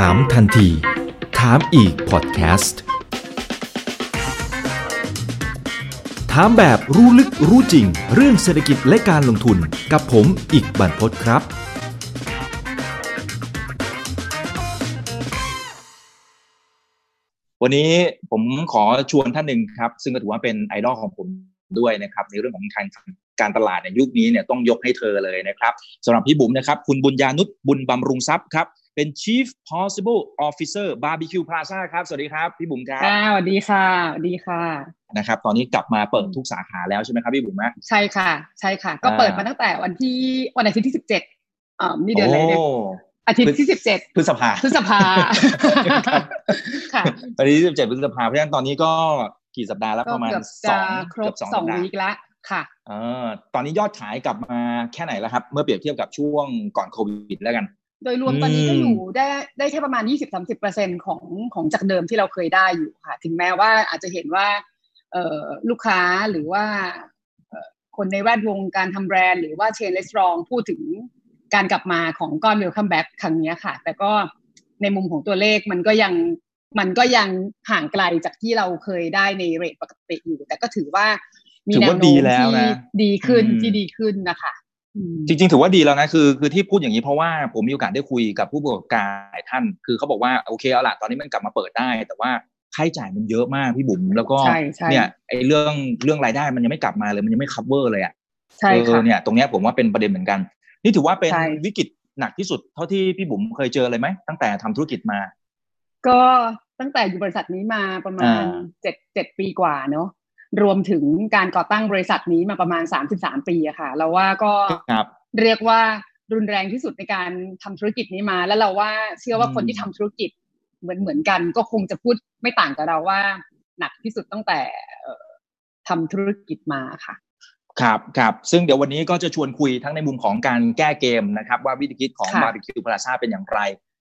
ถามทันที ถามอีกพอดแคสต์ ถามแบบรู้ลึกรู้จริง เรื่องเศรษฐกิจและการลงทุนกับผมอีกบรรพศครับ วันนี้ผมขอชวนท่านหนึ่งครับ ซึ่งก็ถือว่าเป็นไอดอลของผมด้วยนะครับ ในเรื่องของการการตลาดในยุคนี้เนี่ยต้องยกให้เธอเลยนะครับสำหรับพี่บุ๋มนะครับ คุณบุญญานุชบุญบำรุงทรัพย์ครับ เป็น Chief Possible Officer Barbecue Plaza ครับ สวัสดีครับ พี่บุ๋มครับค่ะสวัสดีค่ะสวัสดีค่ะนะครับ ตอนนี้กลับมาเปิดทุกสาขาแล้วใช่ไหมครับพี่บุ๋มนะใช่ค่ะ ใช่ค่ะ ก็เปิดมาตั้งแต่วันที่วันอาทิตย์ที่สิบเจ็ดอ่านี่เดือนอะไรเนี่ยโอาทิตย์ที่สิบเจ็ดพฤษภาพฤษภาครับค่ะตอนนี้สิบเจ็ดพฤษภาเพราะฉะนั้นตอนนี้ก็กี่สัปดาห์แล้วก็ประมาณเกือบสจะองครบเกือบสองสัปดาห์ สอง week ละค่ะเออตอนนี้ยอดขายกลับมาแค่ไหนแล้วครับ เมื่อเปรียบเทียบกับช่วงก่อนโควิดแล้วกัน โดยรวมตอนนี้ก็อืมอยู่ได้ได้แค่ประมาณยี่สิบสามสิบเปอร์เซ็นของของจากเดิมที่เราเคยได้อยู่ค่ะ ถึงแม้ว่าอาจจะเห็นว่าเอ่อลูกค้าหรือว่าเอ่อคนในแวดวงการทำแบรนด์ หรือว่า chain restaurant พูดถึงการกลับมาของก้อน welcome back ครั้งเนี้ยค่ะ แต่ก็ในมุมของตัวเลขมันก็ยังมันก็ยังห่างไกลจากที่เราเคยได้ในเรทปกติอยู่ แต่ก็ถือว่ามีถือแนว่าวโน้ดีมแล้วที่นะดีขึ้นอืมที่ดีขึ้นนะคะอืม จริงๆ ถือว่าดีแล้วนะคือคือที่พูดอย่างนี้เพราะว่าผมมีโอกาสได้คุยกับผู้ประกอบการหลายท่าน คือเขาบอกว่าโอเคเอาละตอนนี้มันกลับมาเปิดได้ แต่ว่าค่าใช้จ่ายมันเยอะมากพี่บุ๋มแล้วก็ใช่ใช่เนี่ยไอ้เรื่องเรื่องรายได้มันยังไม่กลับมาเลยมันยังไม่ cover เลยอะใช่เอค่ะอเนี่ยตรงเนี้ยผมว่าเป็นประเด็นเหมือนกัน นี่ถือว่าเป็นใช่วิกฤตหนักที่สุดเท่าที่พี่บุ๋มเคยเจอเลยไหมตั้งแต่ทำธุรกิจมา ก็ตั้งแต่อยู่บริษัทนี้มาประมาณอ่าเจ็ดเจ็ดปีกว่าเนอะ รวมถึงการก่อตั้งบริษัทนี้มาประมาณสามสิบสามปีอะค่ะ เราว่าก็ครับเรียกว่ารุนแรงที่สุดในการทำธุรกิจนี้มา แล้วเราว่าเชื่อว่าอืมคนที่ทำธุรกิจเหมือนเหมือนกัน ก็คงจะพูดไม่ต่างกับเราว่า หนักที่สุดตั้งแต่เอ่อทำธุรกิจมาค่ะครับครับซึ่งเดี๋ยววันนี้ก็จะชวนคุยทั้งในมุมของการแก้เกมนะครับ ว่าวิธีคิดของค่ะบาร์บีคิวพลาซ่าเป็นอย่างไร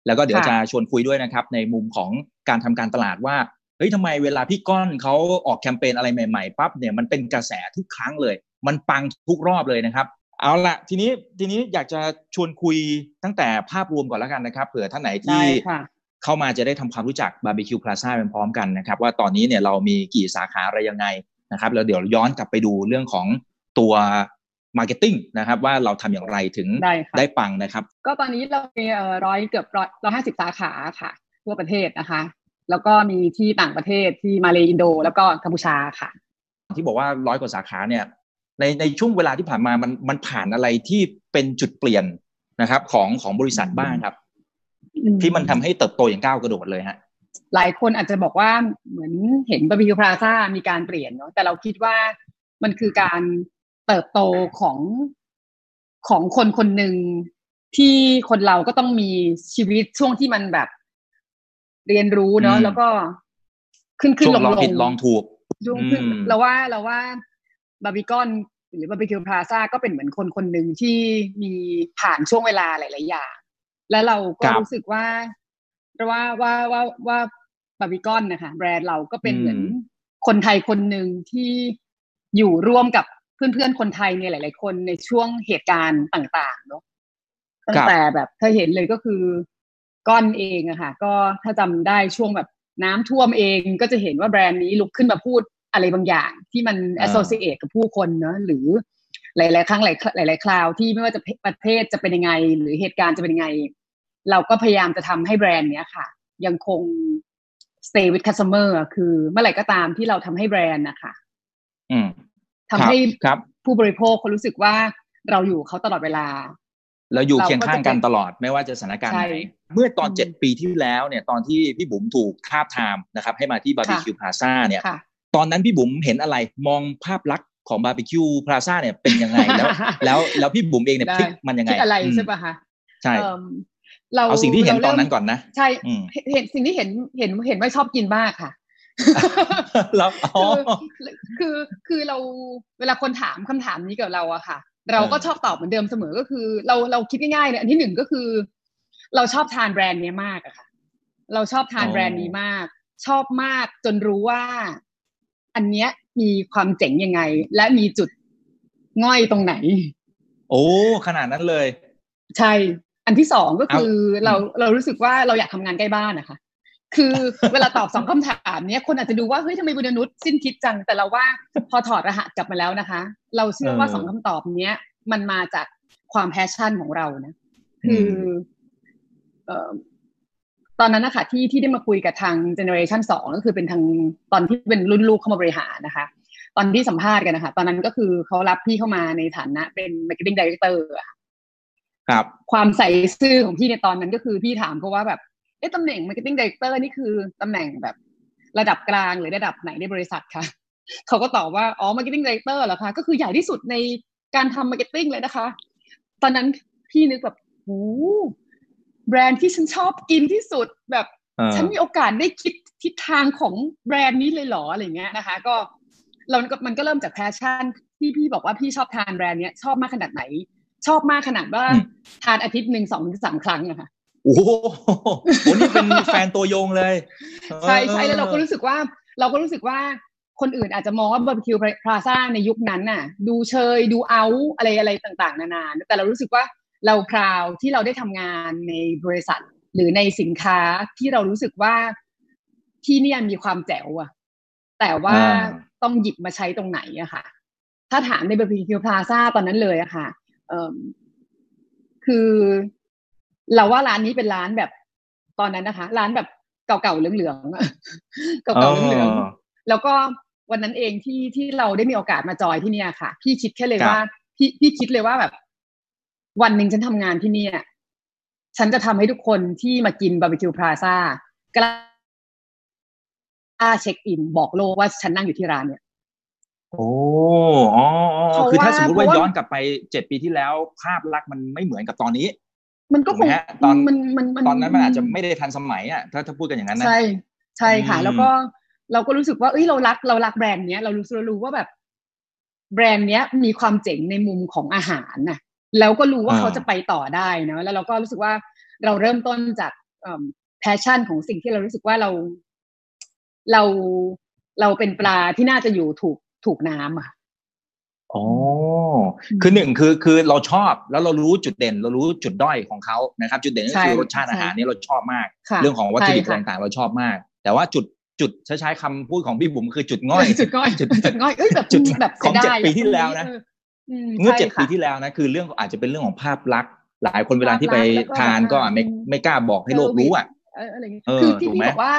แล้วก็เดี๋ยวค่ะจะชวนคุยด้วยนะครับ ในมุมของการทำการตลาดว่า เฮ้ยทำไมเวลาพี่ก้อนเขาออกแคมเปญอะไรใหม่ ๆปั๊บเนี่ยมันเป็นกระแสทุกครั้งเลย มันปังทุกรอบเลยนะครับ เอาละทีนี้ทีนี้อยากจะชวนคุยตั้งแต่ภาพรวมก่อนแล้วกันนะครับเผื่อท่านไหนที่ได้ค่ะเข้ามาจะได้ทำความรู้จักบาร์บีคิวพลาซ่าพร้อมๆกันนะครับ ว่าตอนนี้เนี่ยเรามีกี่สาขาอะไรยังไงนะครับแล้วเดี๋ยวย้อนกลับไปดูเรื่องของตัว marketing นะครับว่าเราทำอย่างไรถึงได้ค่ะได้ปังนะครับ ก็ตอนนี้เรามีเอ่อร้อยเกือบร้อยร้อยห้าสิบสาขาค่ะ ทั่วประเทศนะคะ แล้วก็มีที่ต่างประเทศที่มาเลอินโด แล้วก็กัมพูชาค่ะ ที่บอกว่าร้อยกว่าสาขาเนี่ยในในช่วงเวลาที่ผ่านมามันมันผ่านอะไรที่เป็นจุดเปลี่ยนนะครับ ของของบริษัทบ้างครับ ที่มันทำให้เติบโตอย่างก้าวกระโดดเลยฮะหลายคนอาจจะบอกว่าเหมือนเห็นบาร์บีคิวพลาซ่ามีการเปลี่ยนเนาะแต่เราคิดว่ามันคือการเติบโตของของคนคนหนึ่งที่คนเราก็ต้องมีชีวิตช่วงที่มันแบบ เรียนรู้เนาะอืมแล้วก็ขึ้นขึ้นช่วลงงลองลผิดงลองถูกช่วงขึ้นอืมเราว่าเราว่าบาร์บีกอนหรือบาร์บีคิวพลาซ่าก็เป็นเหมือนคนคนหนึ่งที่มีผ่านช่วงเวลาหลาย ๆ อย่าง และเราก็รู้สึกว่าว่าว่าว่าว่าบาร์บีคอนนะคะแบรนด์เราก็เป็นเหมือนคนไทยคนหนึ่งที่อยู่ร่วมกับเพื่อน ๆ คนไทยเนี่ยหลาย ๆ คนในช่วงเหตุการณ์ต่าง ๆ เนาะตั้งแต่แบบถ้าเห็นเลยก็คือ ก้อนเองอะค่ะ ก็ถ้าจำได้ช่วงแบบน้ำท่วมเองก็จะเห็นว่าแบรนด์นี้ลุกขึ้นมาพูดอะไรบางอย่างที่มันอ่า associate กับผู้คนเนอะหรือหลาย ๆ ครั้งหลายหลายๆคราวที่ไม่ว่าจะประเทศจะเป็นยังไง หรือเหตุการณ์จะเป็นยังไง เราก็พยายามจะทำให้แบรนด์เนี้ยค่ะ ยังคง stay with customer อะคือเมื่อไหร่ก็ตามที่เราทำให้แบรนด์นะคะอืมทำให้ครับผู้บริโภคเขารู้สึกว่าเราอยู่เขาตลอดเวลา เราอยู่เราก็เคียงข้างกันจะเป็นตลอดไม่ว่าจะสถานการณ์ใช่ไหนเมื่อตอนอืมเจ็ดปีที่แล้วเนี่ยตอนที่พี่บุ๋มถูกทาบทามนะครับให้มาที่บาร์บีคิวพลาซ่าเนี่ยค่ะตอนนั้นพี่บุ๋มเห็นอะไรมองภาพลักษณ์ของบาร์บีคิวพลาซ่าเนี่ยเป็นยังไงแล้ว แล้วแล้วพี่บุ๋มเองเนี่ยได้พลิกมันยังไงคิดอะไรอืมใช่ปะคะใช่เอิ่มเราเอาสิ่งที่เห็นราตริ่อนมนั้นก่อนนะ ใช่อืมเห็นเห็นสิ่งที่เห็นเห็นเห็นว่าชอบกินมากค่ะแล้วอ๋อคือคือคือเราเวลาคนถามคำถามนี้กับเราอะค่ะ เราก็เออชอบตอบเหมือนเดิมเสมอก็คือ เราเราคิดง่ายๆเลยอันที่หนึ่งก็คือ เราชอบทานแบรนด์เนี้ยมากอะค่ะ เราชอบทานแบรนด์นี้มาก ชอบมากจนรู้ว่า อันเนี้ยมีความเจ๋งยังไง และมีจุดง่อยตรงไหน โอ้ขนาดนั้นเลย ใช่ อันที่สองก็คือเราเรารู้สึกว่าเราอยากทำงานใกล้บ้านนะคะ คือเวลาตอบสองคำถามเนี้ยคนอาจจะดูว่าเฮ้ยทำไมบุญนุชสิ้นคิดจัง แต่เราว่าพอถอดรหัสกลับมาแล้วนะคะ เราเชื่อว่าสองคำตอบเนี้ยมันมาจากความแพชชั่นของเรานะ คือเอ่อตอนนั้นนะคะที่ที่ได้มาคุยกับทาง generation สองก็คือเป็นทางตอนที่เป็นรุ่นลูกเข้ามาบริหารนะคะ ตอนที่สัมภาษณ์กันนะคะตอนนั้นก็คือเขารับพี่เข้ามาในฐานะเป็น marketing director ครับ ความใส่ซื่อของพี่ในตอนนั้นก็คือพี่ถามเขาว่าแบบ เอ๊ะตำแหน่ง marketing director นี่คือตำแหน่งแบบระดับกลางหรือระดับไหนในบริษัทคะเขาก็ตอบว่า อ๋อ marketing director เหรอคะ ก็คือใหญ่ที่สุดในการทำ marketing เลยนะคะ ตอนนั้นพี่นึกแบบโอ้แบรนด์ที่ฉันชอบกินที่สุดแบบฉันมีโอกาสได้คิดทิศทางของแบรนด์นี้เลยเหรออะไรเงี้ยนะคะ ก็เราก็มันก็เริ่มจากแพชชั่นที่พี่บอกว่าพี่ชอบทานแบรนด์เนี้ยชอบมากขนาดไหน ชอบมากขนาดว่าทานอาทิตย์หนึ่งสองถึงสามครั้งอะค่ะ โอ้โหนี่เป็นแฟนตัวยงเลย ใช่ใช่แล้วเราก็รู้สึกว่า เราก็รู้สึกว่าคนอื่นอาจจะมองว่าบาร์บีคิวพลาซ่าในยุคนั้นน่ะ ดูเชยดูเอาอะไรอะไรต่างๆ นานาแต่เรารู้สึกว่าเราพราวที่เราได้ทำงานในบริษัท หรือในสินค้าที่เรารู้สึกว่าที่เนี่ยมีความแจ๋วอะแต่ว่าต้องหยิบมาใช้ตรงไหนอะค่ะ ถ้าถามในบาร์บีคิวพลาซ่าตอนนั้นเลยอะค่ะเออคือ เราว่าร้านนี้เป็นร้านแบบตอนนั้นนะคะ ร้านแบบเก่าๆเหลืองๆเก่าๆเหลืองๆแล้วก็วันนั้นเองที่ที่เราได้มีโอกาสมาจอยที่เนี่ยค่ะ พี่คิดแค่เลยว่า พี่พี่คิดเลยว่าแบบ วันหนึ่งฉันทำงานที่เนี่ย ฉันจะทำให้ทุกคนที่มากินบาร์บีคิวพลาซ่ากล้าเช็คอิน บอกโลกว่าฉันนั่งอยู่ที่ร้านเนี่ยโอ้อ๋อคือถ้าสมมติว่าย้อนกลับไปเจ็ดปีที่แล้ว ภาพลักษณ์มันไม่เหมือนกับตอนนี้ มันก็คงตอนมันมันตอนนั้นมันอาจจะไม่ได้ทันสมัยอะถ้าถ้าพูดกันอย่างนั้นนะใช่ใช่ค่ะ แล้วก็เราก็รู้สึกว่าเอ้ยเรารักเรารักแบรนด์เนี้ยเรารู้เรารู้ว่าแบบ แบรนด์เนี้ยมีความเจ๋งในมุมของอาหารน่ะ แล้วก็รู้ว่าเขาจะไปต่อได้นะแล้วเราก็รู้สึกว่าเราเริ่มต้นจาก passion ของสิ่งที่เรารู้สึกว่าเราเราเราเป็นปลาที่น่าจะอยู่ถูกถูกน้ำอะ อ๋อ คือหนึ่งคือคือเราชอบแล้วเรารู้จุดเด่น เรารู้จุดด้อยของเขานะครับ จุดเด่นก็คือรสชาติอาหารนี่เราชอบมาก เรื่องของวัตถุดิบต่างๆ เราชอบมาก แต่ว่าจุดจุดใช้ใช้คำพูดของพี่บุ๋มคือจุดง่อยจุดง่อยจุดจุดง่อยเอ้ยแบบจุดแบบของเจ็ดปีที่แล้วนะเมื่อเจ็ดปีที่แล้วนะคือเรื่องอาจจะเป็นเรื่องของภาพลักษณ์ หลายคนเวลาที่ไปทานก็ไม่ไม่กล้าบอกให้โลกรู้อะอะไรอย่างเงี้ยคือที่พี่บอกว่า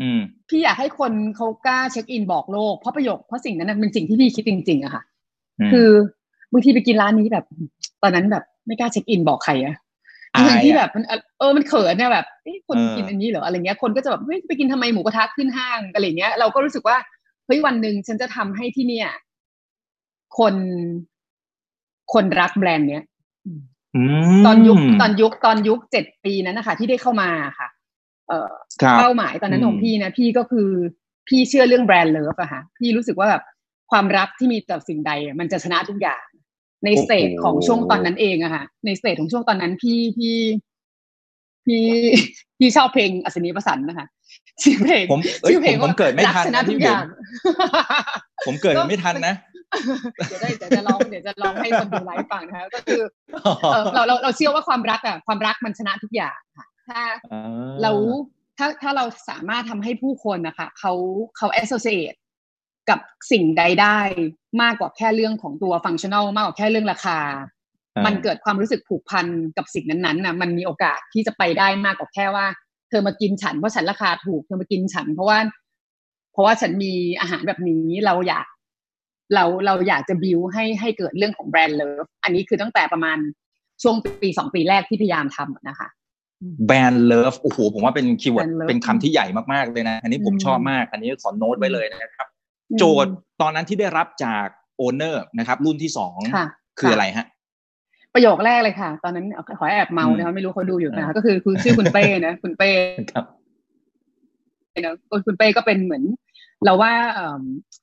อืมพี่อยากให้คนเขากล้าเช็คอินบอกโลกเพราะประโยคเพราะสิ่งนั้นเป็นสิ่งที่พี่คิดจริงๆอะค่ะ คือบางทีไปกินร้านนี้แบบ ตอนนั้นแบบไม่กล้าเช็คอินบอกใครอะทั้งที่แบบมันเออมันเขินเนี่ยแบบคนกินอันนี้เหรออะไรเงี้ยคนก็จะแบบเฮ้ยไปกินทำไมหมูกระทะขึ้นห้างอะไรเงี้ยเราก็รู้สึกว่าเฮ้ยวันหนึ่งฉันจะทำให้ที่เนี่ย คนคนรักแบรนด์เนี้ยตอนยุคตอนยุคตอนยุคเจ็ดปีนั้นนะคะที่ได้เข้ามาค่ะ เอ่อเป้าหมายตอนนั้นของพี่นะพี่ก็คือพี่เชื่อเรื่อง brand love อะค่ะพี่รู้สึกว่าแบบ ความรักที่มีต่อสิ่งใดมันจะชนะทุกอย่าง ใน stage ของช่วงตอนนั้นเองอะค่ะ ใน stage ของช่วงตอนนั้นพี่พี่พี่พี่ชอบเพลงอัสนีวสันต์นะคะชื่อเพลงผมชื่อเพลงผมเกิดไม่ทันชนะทุกอย่าง ผมเกิดไม่ทันนะเดี๋ยวได้เดี๋ยวจะลองเดี๋ยวจะลองให้คนดูไลฟ์ฟังนะคะก็คือเราเราเราเชื่อว่าความรักอะความรักมันชนะทุกอย่างค่ะ ถ้าเราถ้าถ้าเราสามารถทำให้ผู้คนนะคะเขาเขา associate กับสิ่งใดได้มากกว่าแค่เรื่องของตัวฟังชั่นอลมากกว่าแค่เรื่องราคา มันเกิดความรู้สึกผูกพันกับสิ่งนั้นๆนะมันมีโอกาสที่จะไปได้มากกว่าแค่ว่า เธอมากินฉันเพราะฉันราคาถูกเธอมากินฉัน เพราะว่า เพราะว่าฉันมีอาหารแบบนี้เราอยาก เราเราอยากจะบิวให้ให้เกิดเรื่องของ brand love อันนี้คือตั้งแต่ประมาณช่วงปีสองปีแรกที่พยายามทำนะคะ brand love โอ้โหผมว่าเป็น keyword เป็นคำที่ใหญ่มากๆเลยนะ อันนี้ผมชอบมาก อันนี้ขอโน้ตไว้เลยนะครับ โจทย์ตอนนั้นที่ได้รับจาก owner นะครับ รุ่นที่สองคืออะไรฮะประโยคแรกเลยค่ะ ตอนนั้นขอแอบเมาท์นะคะไม่รู้เขาดูอยู่นะคะก็คือคุณชื่อคุณเป้นะคุณเป้ครับนะคุณเป้ก็เป็นเหมือน เราว่า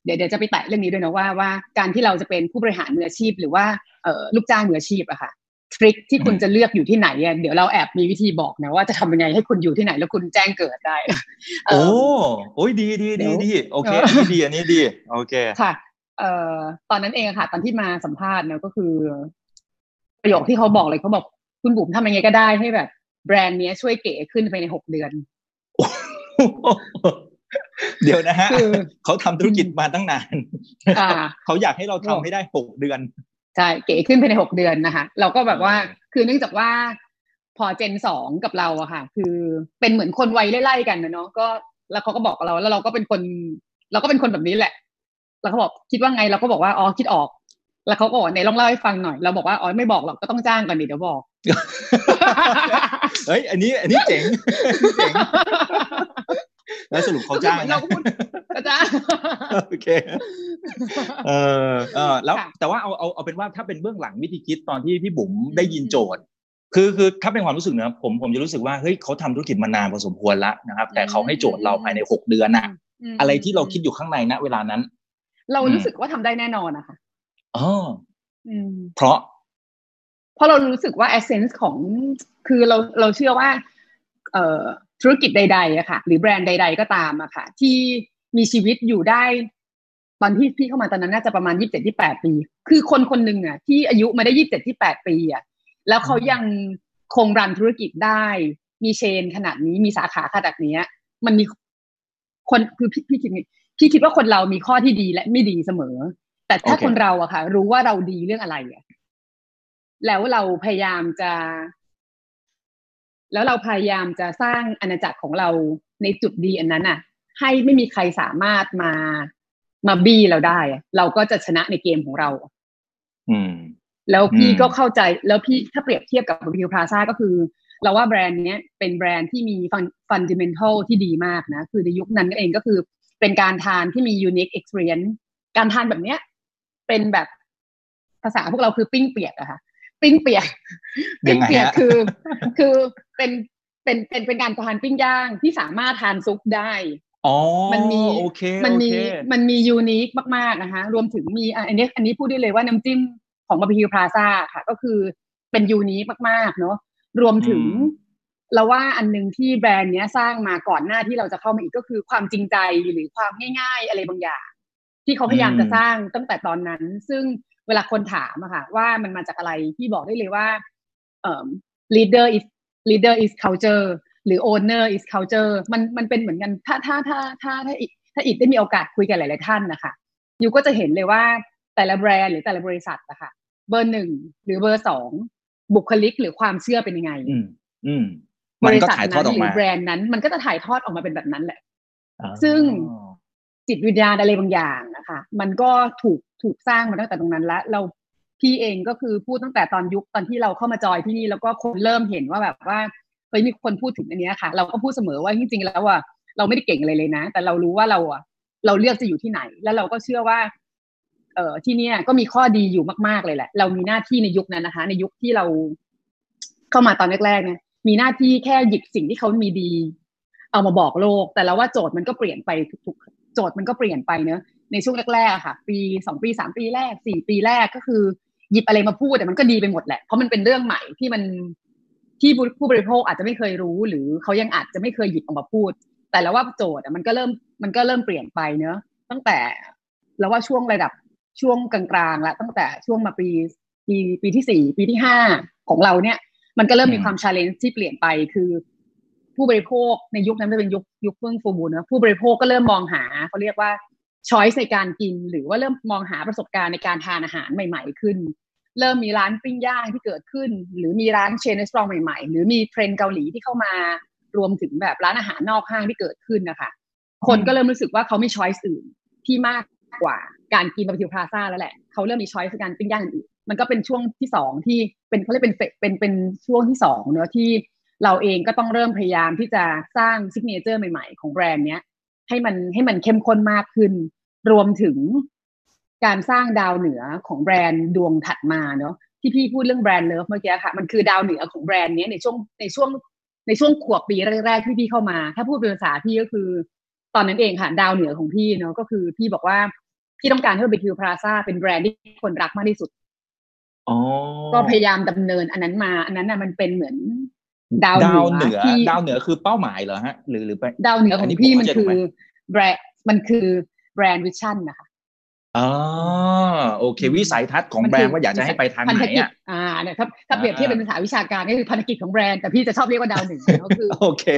เดี๋ยวเดี๋ยวจะไปแตะเรื่องนี้ด้วยนะว่าว่าการที่เราจะเป็นผู้บริหารมืออาชีพ หรือว่าเออลูกจ้างมืออาชีพอะค่ะ ทริคที่คุณจะเลือกอยู่ที่ไหนอะเดี๋ยวเราแอบมีวิธีบอกนะว่าจะทำยังไงให้คุณอยู่ที่ไหนแล้วคุณแจ้งเกิดได้ โอ้โอ้ยดีดีดีดีโอเคอันนี้ดีอันนี้ดีโอเคค่ะเอ่อตอนนั้นเองค่ะ ตอนที่มาสัมภาษณ์เนี่ยก็คือ ประโยคที่เขาบอกเลยเขาบอก คุณบุ๋มทำยังไงก็ได้ให้แบบ แบรนด์เนี้ยช่วยเก๋ขึ้นไปในหกเดือนเดี๋ยวนะฮะเขาทำธุรกิจมาตั้งนานเขาอยากให้เราทำให้ได้หกเดือน ใช่เก๋ขึ้นภายในหกเดือนนะคะเราก็แบบว่าคือเนื่องจากว่าพอเจนสองกับเราอะค่ะ คือเป็นเหมือนคนวัยไล่ๆกันนะเนาะก็แล้วเขาก็บอกกับเราแล้วเราก็เป็นคน เราก็เป็นคนแบบนี้แหละ แล้วเขาบอกคิดว่าไงเราก็บอกว่าอ๋อคิดออก แล้วเขาก็บอกไหนลองเล่าให้ฟังหน่อยเราบอกว่าอ๋อไม่บอกหรอกก็ต้องจ้างก่อนดิเดี๋ยวบอกเฮ้ยอันนี้ อันนี้เจ๋งเจ๋ง แล้วสรุปเขาจ้างนะจ้างโอเคเออเออแล้วแต่ว่าเอาเอาเอาเป็นว่าถ้าเป็นเบื้องหลังวิธีคิดตอนที่พี่บุ๋มได้ยินโจทย์ คือคือถ้าเป็นความรู้สึกนะผมผมจะรู้สึกว่าเฮ้ยเขาทำธุรกิจมานานพอสมควรแล้วนะครับ แต่เขาให้โจทย์เราภายในหกเดือนน่ะ อะไรที่เราคิดอยู่ข้างในณเวลานั้น เรารู้สึกว่าทำได้แน่นอนนะคะอ๋อเพราะเพราะเรารู้สึกว่าเอเซนส์ของคือเราเราเชื่อว่า เอ่อ ธุรกิจใดๆอะค่ะ หรือแบรนด์ใด ๆ ก็ตามอะค่ะ ที่มีชีวิตอยู่ได้ ตอนที่พี่เข้ามาตอนนั้นน่าจะประมาณยี่สิบเจ็ดยี่แปดปี คือคนคนหนึ่งอะที่อายุมาได้ยี่สิบเจ็ดยี่แปดปีอะแล้วเขายังคงรันธุรกิจได้ มีเชนขนาดนี้มีสาขาขนาดนี้มันมีคนคือพี่พี่คิดพี่คิดว่าคนเรามีข้อที่ดีและไม่ดีเสมอ แต่ถ้า okay. คนเราอะค่ะ รู้ว่าเราดีเรื่องอะไรอะแล้วเราพยายามจะ แล้วเราพยายามจะสร้างอาณาจักรของเราในจุดดีอันนั้นอะ ให้ไม่มีใครสามารถมามาบี้เราได้ เราก็จะชนะในเกมของเรา อืม แล้วพี่ก็เข้าใจแล้วพี่ถ้าเปรียบเทียบกับบิวพลาซ่าก็คือ เราว่าแบรนด์นี้เป็นแบรนด์ที่มีฟันดิเมนทัลที่ดีมากนะ คือในยุคนั้นเองก็คือเป็นการทานที่มี unique experience การทานแบบเนี้ย เป็นแบบภาษาพวกเราคือปิ้งเปียกอะค่ะ ปิ้งเปียกปิ้งเปียกคือ คือเป็นเป็นเป็นเป็นการทานปิ้งย่างที่สามารถทานซุปได้อ๋อมันมีโอเคมันมีมันมี unique มากๆนะคะรวมถึงมีอันนี้อันนี้พูดได้เลยว่าน้ำจิ้มของบาร์บีคิวพลาซ่าค่ะ ก็คือเป็น unique มากๆ เนาะรวมถึงเราว่าอันนึงที่แบรนด์เนี้ยสร้างมาก่อนหน้าที่เราจะเข้ามาอีกก็คือความจริงใจหรือความง่าย ๆ อะไรบางอย่าง ที่เขาพยายามจะสร้างตั้งแต่ตอนนั้น ซึ่ง เวลาคนถามอะค่ะว่ามันมาจากอะไรพี่บอกได้เลยว่าเอ่อ leader is leader is culture หรือ owner is culture มันมันเป็นเหมือนกันถ้าถ้าถ้าถ้าถ้าถ้าอีกได้มีโอกาสคุยกันหลาย ๆ ท่านนะคะยูก็จะเห็นเลยว่าแต่ละแบรนด์หรือแต่ละบริษัทนะคะเบอร์หนึ่งหรือเบอร์สองบุคลิกหรือความเชื่อเป็นยังไง อืมอืมบริษัทนั้นหรือแบรนด์นั้น มันก็จะถ่ายทอดออกมาเป็นแบบนั้นแหละ ซึ่ง จิตวิญญาณอะไรบางอย่างนะคะมันก็ถูกถูกสร้างมาตั้งแต่ตรงนั้นแล้วเราพี่เองก็คือพูดตั้งแต่ตอนยุคตอนที่เราเข้ามาจอยที่นี่แล้วก็คนเริ่มเห็นว่าแบบว่าเฮ้ยมีคนพูดถึงอันนี้ค่ะ เราก็พูดเสมอว่าจริงๆแล้วอะเราไม่ได้เก่งอะไรเลยนะ แต่เรารู้ว่าเราอะเราเลือกจะอยู่ที่ไหน แล้วเราก็เชื่อว่า เอ่อที่เนี่ยก็มีข้อดีอยู่มากๆเลยแหละ เรามีหน้าที่ในยุคนั้นนะคะ ในยุคที่เราเข้ามาตอนแรกๆเนี่ยมีหน้าที่แค่หยิบสิ่งที่เขามีดี เอามาบอกโลก แต่แล้วว่าโจทย์มันก็เปลี่ยนไปทุก โจทย์มันก็เปลี่ยนไปเนอะในช่วงแรกๆค่ะ ปีสองปีสามปีแรกสี่ปีแรกก็คือ หยิบอะไรมาพูดแต่มันก็ดีไปหมดแหละ เพราะมันเป็นเรื่องใหม่ที่มันที่ผู้บริโภคอาจจะไม่เคยรู้ หรือเขายังอาจจะไม่เคยหยิบออกมาพูด แต่แล้วว่าโจทย์มันก็เริ่มมันก็เริ่มเปลี่ยนไปเนอะตั้งแต่แล้วว่าช่วงระดับช่วงกลางๆ แล้วตั้งแต่ช่วงมาปีปีปีที่สี่ปีที่ห้าของเราเนี่ย มันก็เริ่มมีความ challenge ที่เปลี่ยนไปคือ ผู้บริโภคในยุคนั้นจะเป็นยุคยุคเฟื่องฟูมูนะผู้บริโภคก็เริ่มมองหาเขาเรียกว่า choice ในการกิน หรือว่าเริ่มมองหาประสบการณ์ในการทานอาหารใหม่ ๆ ขึ้น เริ่มมีร้านปิ้งย่างที่เกิดขึ้น หรือมีร้าน chain store ใหม่ๆ หรือมีเทรนด์เกาหลีที่เข้ามารวมถึงแบบร้านอาหารนอกห้างที่เกิดขึ้นนะคะคนก็เริ่มรู้สึกว่าเขามี choice อื่นที่มากกว่าการกินบาร์บีคิวพลาซ่าแล้วแหละเขาเริ่มมี choice ในการปิ้งย่างอื่นมันก็เป็นช่วงที่สองที่เป็นเขาเรียกเป็นเป็นเป็นช่วงที่สองเนอะที่ เราเองก็ต้องเริ่มพยายามที่จะสร้าง signature ใหม่ๆ ของแบรนด์เนี้ยให้มันให้มันเข้มข้นมากขึ้น รวมถึงการสร้างดาวเหนือของแบรนด์ดวงถัดมาเนาะที่พี่พูดเรื่อง brand love เมื่อกี้ค่ะ มันคือดาวเหนือของแบรนด์นี้ในช่วงในช่วงในช่วงขวบปีแรกๆที่พี่เข้ามา ถ้าพูดเป็นภาษาพี่ก็คือ ตอนนั้นเองค่ะ ดาวเหนือของพี่เนาะก็คือพี่บอกว่าพี่ต้องการให้บาร์บีคิวพลาซ่าเป็นแบรนด์ที่คนรักมากที่สุดก็พยายามดำเนินอันนั้นมา อันนั้นน่ะมันเป็นเหมือน ดาวเหนือดาวเหนือคือเป้าหมายเหรอฮะ หรือหรือไปดาวเหนือของพี่มันคือแบรนด์มันคือ brand vision นะคะอ๋อโอเค วิสัยทัศน์ของแบรนด์ว่าอยากจะให้ไปทางไหนอะอ่าเนี่ยถ้าถ้าเปรียบเทียบเป็นภาษาวิชาการก็คือพันธกิจของแบรนด์แต่พี่จะชอบเรียกว่าดาวเหนือก็คือ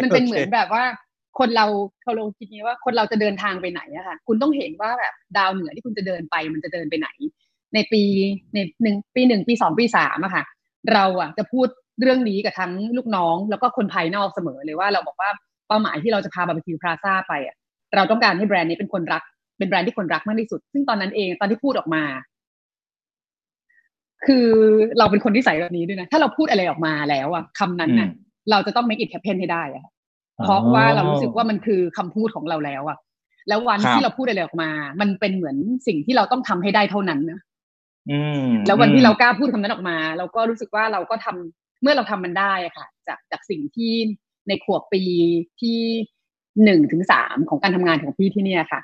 มันเป็นเหมือนแบบว่า คนเราเขาลองคิดงี้ว่าคนเราจะเดินทางไปไหนอะค่ะคุณต้องเห็นว่าแบบดาวเหนือที่คุณจะเดินไปมันจะเดินไปไหน ในปีในหนึ่งปีหนึ่งปีสองปีสามอะค่ะ เราอะจะพูด เรื่องนี้กับทั้งลูกน้องแล้วก็คนภายนอกเสมอเลยว่าเราบอกว่าเป้าหมายที่เราจะพาบาร์บีคิวพลาซ่าไปอะเราต้องการให้แบรนด์นี้เป็นคนรัก เป็นแบรนด์ที่คนรักมากที่สุด ซึ่งตอนนั้นเองตอนที่พูดออกมา คือเราเป็นคนที่ใส่แบบนี้ด้วยนะ ถ้าเราพูดอะไรออกมาแล้วอะคำนั้นน่ะ เราจะต้อง make it happen ให้ได้อะเพราะว่าเรารู้สึกว่ามันคือคำพูดของเราแล้วอะ แล้ววันที่เราพูดอะไรออกมา มันเป็นเหมือนสิ่งที่เราต้องทำให้ได้เท่านั้นนะแล้ววันที่เรากล้าพูดคำนั้นออกมา เราก็รู้สึกว่าเราก็ทำ เมื่อเราทำมันได้ค่ะ จากจากสิ่งที่ในขวบปีที่หนึ่งถึงสามของการทำงานของพี่ที่เนี่ยค่ะ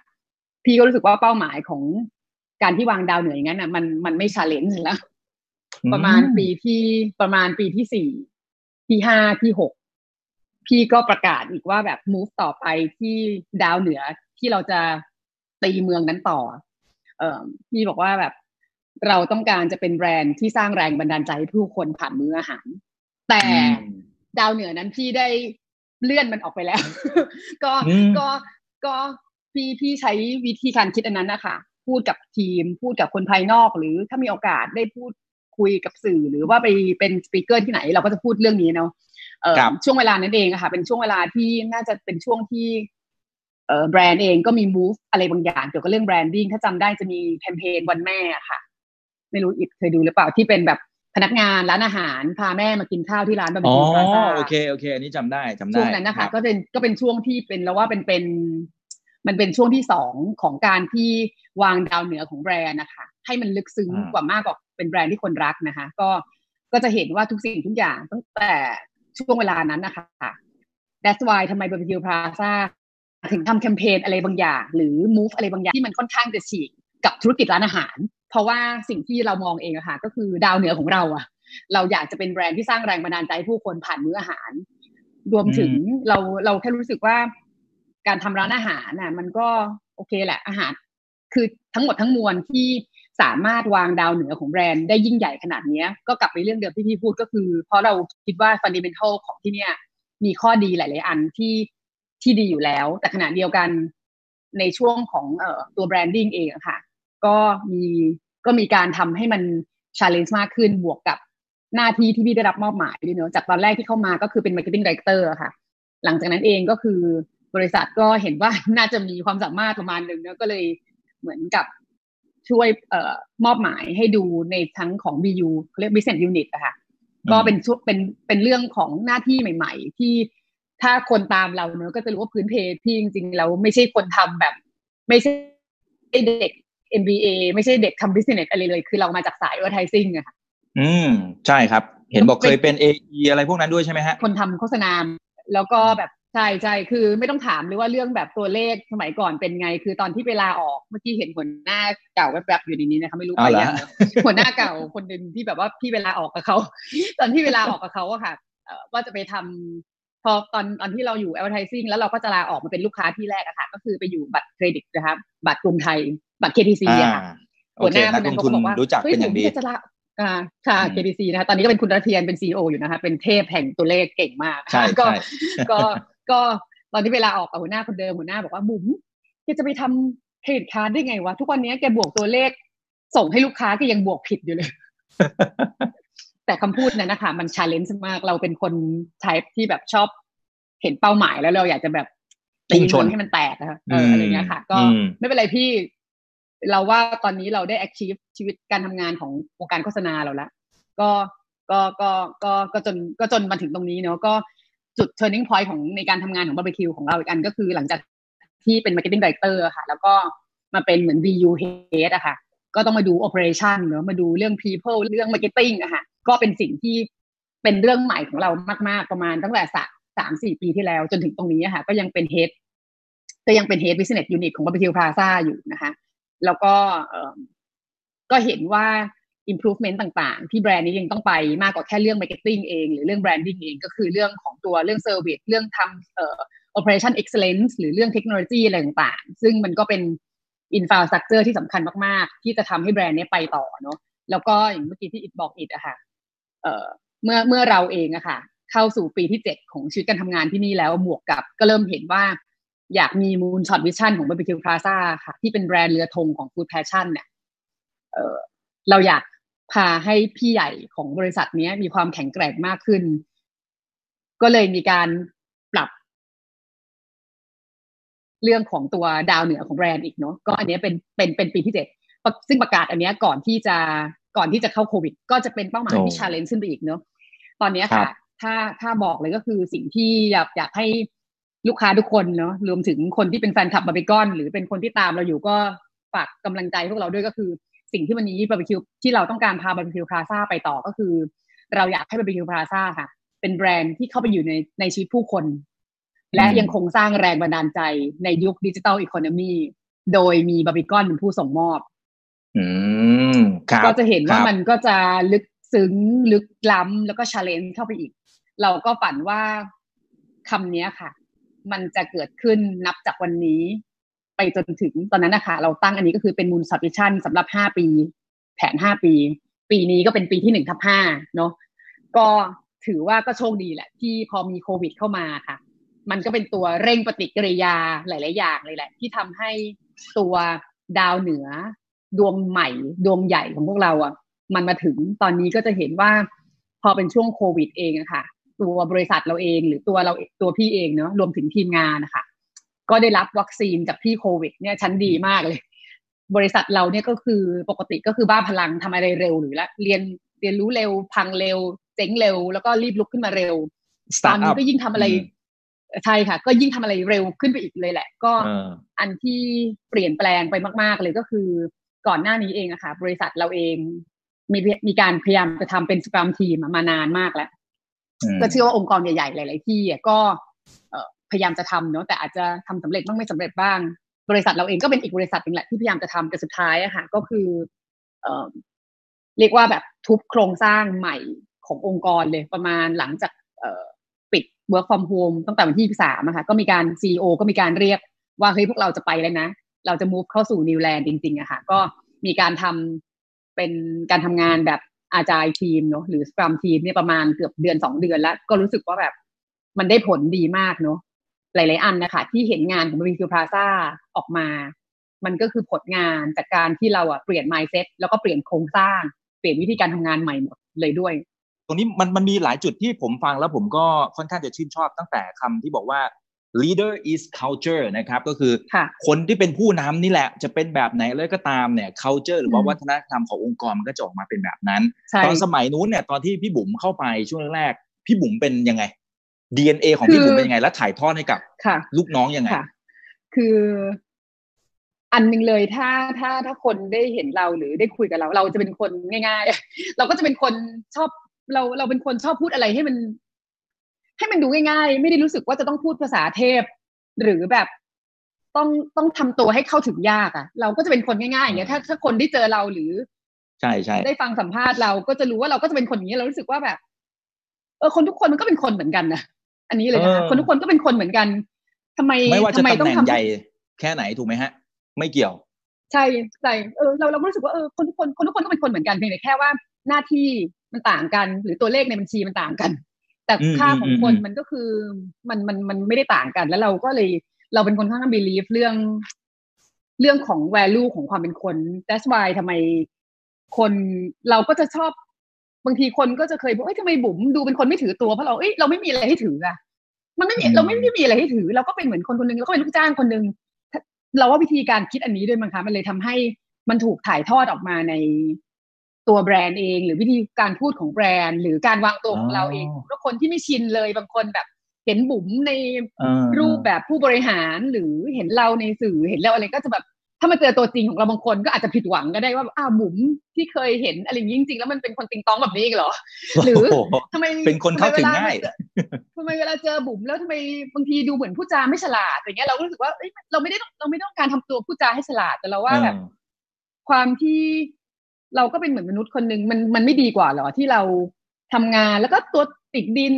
พี่ก็รู้สึกว่าเป้าหมายของการที่วางดาวเหนืออย่างนั้นอะมันมันไม่ชาเลนจ์แล้ว ประมาณปีที่ประมาณปีที่สี่ที่ห้าที่หกพี่ก็ประกาศอีกว่าแบบ move ต่อไปที่ดาวเหนือที่เราจะตีเมืองนั้นต่อ เออพี่บอกว่าแบบ เราต้องการจะเป็นแบรนด์ที่สร้างแรงบันดาลใจให้ผู้คนผ่านมื้ออาหาร แต่ดาวเหนือนั้นพี่ได้เลื่อนมันออกไปแล้ว ก็ก็ก็พี่พี่ใช้วิธีการคิดอันนั้นนะคะพูดกับทีม พูดกับคนภายนอก หรือถ้ามีโอกาสได้พูดคุยกับสื่อ หรือว่าไปเป็น speaker ที่ไหน เราก็จะพูดเรื่องนี้เนาะช่วงเวลานั้นเองอะค่ะ เป็นช่วงเวลาที่น่าจะเป็นช่วงที่แบรนด์เองก็มี move อะไรบางอย่างเกี่ยวกับเรื่อง branding ถ้าจำได้จะมีแคมเปญวันแม่ค่ะ ไม่รู้อิกเคยดูหรือเปล่าที่เป็นแบบพนักงานร้านอาหารพาแม่มากินข้าวที่ร้านบาร์บีคิวพลาซ่าโอเคโอเคอันนี้จำได้จำได้ช่วงนั้นนะคะ ก็เป็นก็เป็นช่วงที่เป็นแล้วว่าเป็นเป็น มันเป็นช่วงที่สองของการที่วางดาวเหนือของแบรนด์นะคะ ให้มันลึกซึ้งกว่ามากกว่าเป็นแบรนด์ที่คนรักนะคะ ก็ก็จะเห็นว่าทุกสิ่งทุกอย่างตั้งแต่ช่วงเวลานั้นนะคะ That's why ทำไมบาร์บีคิวพลาซ่าถึงทำแคมเปญอะไรบางอย่าง หรือ move อะไรบางอย่างที่มันค่อนข้างจะฉีกกับธุรกิจร้านอาหาร เพราะว่าสิ่งที่เรามองเองอะค่ะ ก็คือดาวเหนือของเราอะเราอยากจะเป็นแบรนด์ที่สร้างแรงบันดาลใจผู้คนผ่านมื้ออาหาร รวมถึงเราเราแค่รู้สึกว่า การทำร้านอาหารน่ะ มันก็โอเคแหละอาหาร คือทั้งหมดทั้งมวลที่สามารถวางดาวเหนือของแบรนด์ได้ยิ่งใหญ่ขนาดนี้ก็กลับไปเรื่องเดิมที่พี่พูดก็คือ เพราะเราคิดว่าฟันดิเมนทัลของที่เนี่ย มีข้อดีหลาย ๆ อันที่ที่ดีอยู่แล้ว แต่ขณะเดียวกันในช่วงของเอ่อตัว branding เองอะค่ะ ก็มีก็มีการทำให้มัน challenge มากขึ้นบวกกับหน้าที่ที่พี่ได้รับมอบหมายด้วยเนอะจากตอนแรกที่เข้ามาก็คือเป็น marketing director ค่ะ หลังจากนั้นเองก็คือบริษัทก็เห็นว่าน่าจะมีความสามารถประมาณหนึ่งเนอะก็เลยเหมือนกับช่วยเอ่อมอบหมายให้ดูในทั้งของ BU เรียก business unit อะค่ะก็เป็นชุดเป็นเป็นเรื่องของหน้าที่ใหม่ ๆ ที่ถ้าคนตามเราเนอะก็จะรู้ว่าพื้นเพที่จริงๆเราไม่ใช่คนทำแบบ ไม่ใช่เด็ก MBA ไม่ใช่เด็กทำ business อะไรเลย คือเรามาจากสาย advertising อะค่ะอืม ใช่ครับ เห็นบอกเคยเป็น AE อะไรพวกนั้นด้วยใช่ไหมฮะ คนทำโฆษณา แล้วก็แบบใช่ใช่คือไม่ต้องถามเลยว่าเรื่องแบบตัวเลขสมัยก่อนเป็นไง คือตอนที่เวลาออกเมื่อกี้เห็นหัวหน้าเก่าแวบๆอยู่ในนี้นะคะไม่รู้ไปยังหัวหน้าเก่าคนหนึ่งที่แบบว่าพี่เวลาออกกับเขา ตอนที่เวลาออกกับเขาอะค่ะว่าจะไปทำ พอตอนตอนที่เราอยู่ advertising แล้วเราก็จะลาออกมาเป็นลูกค้าที่แรกอะค่ะ ก็คือไปอยู่บัตรเครดิตนะครับ บัตรกรุงไทย บัตร KTC อะค่ะหัวหน้าคนนั้นเขาบอกว่าเฮ้ยผมจะลาอ่าค่ะ KBC นะคะตอนนี้ก็เป็นคุณรัตเทียนเป็นซีออยู่นะคะ เป็นเทพแห่งตัวเลขเก่งมากใช่ก็ก็ก็ตอนที่เวลาออกกับหัวหน้าคนเดิมหัวหน้าบอกว่าบุ๋มแกจะไปทำ credit card ได้ไงวะ ทุกวันนี้แกบวกตัวเลข ส่งให้ลูกค้าก็ยังบวกผิดอยู่เลย แต่คำพูดนั้นนะคะ มัน challenge มากเราเป็นคน type ที่แบบชอบเห็นเป้าหมายแล้วเราอยากจะแบบตีชนให้มันแตกนะคะเอออะไรเงี้ยค่ะ ก็ไม่เป็นไรพี่ เราว่าตอนนี้เราได้ achieve ชีวิตการทำงานของวงการโฆษณาเราแล้วก็ก็ก็ก็ก็จนก็จนมาถึงตรงนี้เนาะก็จุด turning point ของในการทำงานของบาร์บีคิวของเราอีกอันก็คือหลังจากที่เป็น marketing director ค่ะ แล้วก็มาเป็นเหมือน BU head อะค่ะ ก็ต้องมาดู operation เนอะมาดูเรื่อง people เรื่อง marketing อะค่ะ ก็เป็นสิ่งที่เป็นเรื่องใหม่ของเรามาก ๆ ประมาณตั้งแต่สามสี่ปีที่แล้ว จนถึงตรงนี้อะค่ะก็ยังเป็น head ก็ยังเป็น head business unit ของบาร์บีคิวพลาซ่าอยู่นะคะ แล้วก็ก็เห็นว่า improvement ต่างๆ ที่แบรนด์นี้ยังต้องไปมากกว่าแค่เรื่อง marketing เอง หรือเรื่อง branding เอง ก็คือเรื่องของตัวเรื่อง service เรื่องทำเอ่อ operation excellence หรือเรื่องเทคโนโลยีอะไรต่างๆ ซึ่งมันก็เป็น infrastructure ที่สำคัญมาก ๆ ที่จะทำให้แบรนด์นี้ไปต่อเนาะแล้วก็อย่างเมื่อกี้ที่อิกบอกอิกอะค่ะ เอ่อเมื่อเมื่อเราเองอะค่ะ เข้าสู่ปีที่เจ็ดของชีวิตการทำงานที่นี่แล้วบวกกับก็เริ่มเห็นว่า อยากมี moonshot vision ของบ b บ q ิวพลาซ่าค่ะ ที่เป็นแบรนด์เรือธงของ Food Passion เนี่ยเออเราอยากพาให้พี่ใหญ่ของบริษัทนี้มีความแข็งแกร่งมากขึ้น ก็เลยมีการปรับ เรื่องของตัวดาวเหนือของแบรนด์อีกเนาะก็อันนี้เป็นเป็นเป็นปีที่เจ็ดซึ่งประกาศอันนี้ก่อนที่จะ ก่อนที่จะเข้าโควิด ก็จะเป็นเป้าหมายที่ challenge ขึ้นไปอีกเนาะตอนนี้ค่ะ ถ้าถ้าบอกเลยก็คือสิ่งที่อยากอยากให้ลูกค้าทุกคนเนาะรวมถึงคนที่เป็นแฟนคลับบาร์บีคอน หรือเป็นคนที่ตามเราอยู่ก็ฝากกำลังใจพวกเราด้วยก็คือ สิ่งที่วันนี้บาร์บีคิวที่เราต้องการพาบาร์บีคิวพลาซ่าไปต่อก็คือ เราอยากให้บาร์บีคิวพลาซ่าค่ะ เป็นแบรนด์ที่เข้าไปอยู่ในในชีวิตผู้คน และยังคงสร้างแรงบันดาลใจในยุค digital economy โดยมีบาร์บีคอนเป็นผู้ส่งมอบ อืมครับก็จะเห็นว่ามันก็จะลึกซึ้งลึกล้ำแล้วก็ challenge เข้าไปอีก เราก็ฝันว่าคำนี้ค่ะ มันจะเกิดขึ้นนับจากวันนี้ ไปจนถึงตอนนั้นนะคะเราตั้งอันนี้ก็คือเป็นมูลสับวิชั่นสำหรับห้าปี แผนห้าปี ปีนี้ก็เป็นปีที่หนึ่งทับห้าเนาะก็ถือว่าก็โชคดีแหละ ที่พอมีโควิดเข้ามาค่ะ มันก็เป็นตัวเร่งปฏิกิริยาหลาย ๆ อย่างเลยแหละ ที่ทำให้ตัวดาวเหนือ ดวงใหม่ ดวงใหญ่ของพวกเราอะ มันมาถึงตอนนี้ก็จะเห็นว่าพอเป็นช่วงโควิดเองอะค่ะ ตัวบริษัทเราเองหรือตัวเราตัวพี่เองเนาะรวมถึงทีมงานนะคะก็ได้รับวัคซีนจากพี่โควิด เนี่ยชั้นดีมากเลย บริษัทเราเนี่ยก็คือปกติก็คือบ้าพลังทำอะไรเร็วหรือละเรียนเรียนรู้เร็วพังเร็ว เจ๊งเร็ว แล้วก็รีบลุกขึ้นมาเร็วตอนนี้ก็ยิ่งทำอะไรใช่ค่ะ ก็ยิ่งทำอะไรเร็วขึ้นไปอีกเลยแหละ ก็อันที่เปลี่ยนแปลงไปมาก ๆ เลยก็คือ ก่อนหน้านี้เองอะค่ะ บริษัทเราเองมีมีการพยายามจะทำเป็นสกรัมทีมมานานมากแล้ว ก็เชื่อว่าองค์กรใหญ่ๆหลาย ๆ ที่ก็พยายามจะทำเนาะแต่อาจจะทำสำเร็จบ้างไม่สำเร็จบ้าง บริษัทเราเองก็เป็นอีกบริษัทหนึ่งแหละที่พยายามจะทำแต่สุดท้ายอะค่ะก็คือเอเรียกว่าแบบทุบโครงสร้างใหม่ขององค์กรเลยประมาณหลังจากปิด work from home ตั้งแต่วันที่สามอะค่ะก็มีการซีอก็มีการเรียกว่าเฮ้ยพวกเราจะไปแล้วนะ เราจะ move เข้าสู่นิวแลนด์จริงๆอะค่ะ ก็มีการทำเป็นการทำงานแบบอาจายทีมเนาะหรือสครัมทีมเนี่ยประมาณเกือบเดือนสองเดือนแล้ว ก็รู้สึกว่าแบบมันได้ผลดีมากเนาะหลาย ๆ อันนะคะที่เห็นงานของบริษัทพลาซ่าออกมา มันก็คือผลงานจากการที่เราอะเปลี่ยน mindset แล้วก็เปลี่ยนโครงสร้าง เปลี่ยนวิธีการทำงานใหม่หมดเลยด้วย ตรงนี้มันมันมีหลายจุดที่ผมฟังแล้วผมก็ค่อนข้างจะชื่นชอบตั้งแต่คำที่บอกว่า leader is culture นะครับก็คือคนที่เป็นผู้นำนี่แหละ จะเป็นแบบไหนเลยก็ตามเนี่ย culture หรือว่าวัฒนธรรมขององค์กรมันก็จะออกมาเป็นแบบนั้น ตอนสมัยนู้นเนี่ยตอนที่พี่บุ๋มเข้าไปช่วงแรกๆพี่บุ๋มเป็นยังไง DNA ของพี่บุ๋มเป็นยังไง แล้วถ่ายทอดให้กับลูกน้องยังไงคืออันหนึ่งเลยถ้าถ้าถ้าคนได้เห็นเราหรือได้คุยกับเรา เราจะเป็นคนง่าย ๆ เราก็จะเป็นคนชอบเราเราเป็นคนชอบพูดอะไรให้มัน ให้มันดูง่ายๆ ไม่ได้รู้สึกว่าจะต้องพูดภาษาเทพ หรือแบบต้องต้องทำตัวให้เข้าถึงยากอะ่ะ เราก็จะเป็นคนง่ายๆอย่างเงี้ยถ้าถ้าคนได้เจอเราหรือ ใช่ใช่ได้ฟังสัมภาษณ์เราก็จะรู้ว่าเราก็จะเป็นคนอย่างนี้เรารู้สึกว่าแบบเออคนทุกคนมันก็เป็นคนเหมือนกันนะอันนี้เลยนะคนทุกคนก็เป็นคนเหมือนกันทำไมไม่ว่าจะตำแหน่งใหญ่แค่ไหนถูกไหมฮะ ไม่เกี่ยว ใช่ใช่เออเราเรารู้สึกว่าเออคนทุกคนคนทุกคนก็เป็นคนเหมือนกันเพียงแต่แค่ว่าหน้าที่มันต่างกัน หรือตัวเลขในบัญชีมันต่างกัน แต่ค่าของคนมันก็คือมันมันมันไม่ได้ต่างกัน แล้วเราก็เลยเราเป็นคนข้าง believe เรื่อง เรื่องของ value ของความเป็นคน that's why ทำไมคนเราก็จะชอบบางทีคนก็จะเคยบอกเอ้ยทำไมบุ๋มดูเป็นคนไม่ถือตัวเพราะเราเอ้ยเราไม่มีอะไรให้ถืออะมันไม่มีเราไม่ได้มีอะไรให้ถือ เราก็เป็นเหมือนคนคนนึงแล้วก็เป็นลูกจ้างคนนึงเราว่าวิธีการคิดอันนี้ด้วยมั้งคะมันเลยทำให้มันถูกถ่ายทอดออกมาใน ตัวแบรนด์เอง หรือวิธีการพูดของแบรนด์ หรือการวางตัวของเราเองแล้วคนที่ไม่ชินเลยบางคนแบบเห็นบุ๋มในรูปแบบผู้บริหารหรือเห็นเราในสื่อเห็นแล้วอะไรก็จะแบบถ้ามาเจอตัวจริงของเราบางคนก็อาจจะผิดหวังก็ได้ว่าอ้าวบุ๋มที่เคยเห็นอะไรจริงๆ แล้วมันเป็นคนติงตองแบบนี้เหรอ หรือทำไมเป็นคนเข้าถึงง่ายทำไมเวลาเจอบุ๋มแล้วทำไมบางทีดูเหมือนผู้จาไม่ฉลาดอย่างเงี้ยเราก็รู้สึกว่าเราไม่ได้เราไม่ต้องการทำตัวผู้จาให้ฉลาดแต่เราว่าแบบ ความที่ เราก็เป็นเหมือนมนุษย์คนหนึ่งมันมันไม่ดีกว่าหรอที่เราทำงานแล้วก็ตัวติดดิน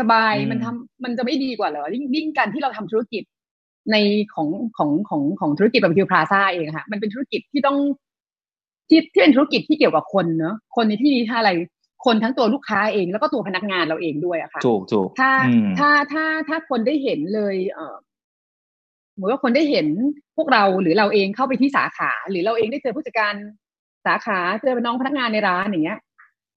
สบายๆมันทำมันจะไม่ดีกว่าเหรอยิ่งยิ่งการที่เราทำธุรกิจในของของของของธุรกิจบาร์บีคิวพลาซ่าเองค่ะ มันเป็นธุรกิจที่ต้องที่ที่เป็นธุรกิจที่เกี่ยวกับคนเนอะคนในที่นี้ถ้าอะไรคนทั้งตัวลูกค้าเองแล้วก็ตัวพนักงานเราเองด้วยอะค่ะถูกถูกถ้าถ้าถ้าถ้าคนได้เห็นเลย เออเหมือนว่าคนได้เห็นพวกเราหรือเราเองเข้าไปที่สาขา หรือเราเองได้เจอผู้จัดการ สาขาเจอน้องพนักงานในร้านอย่างเงี้ย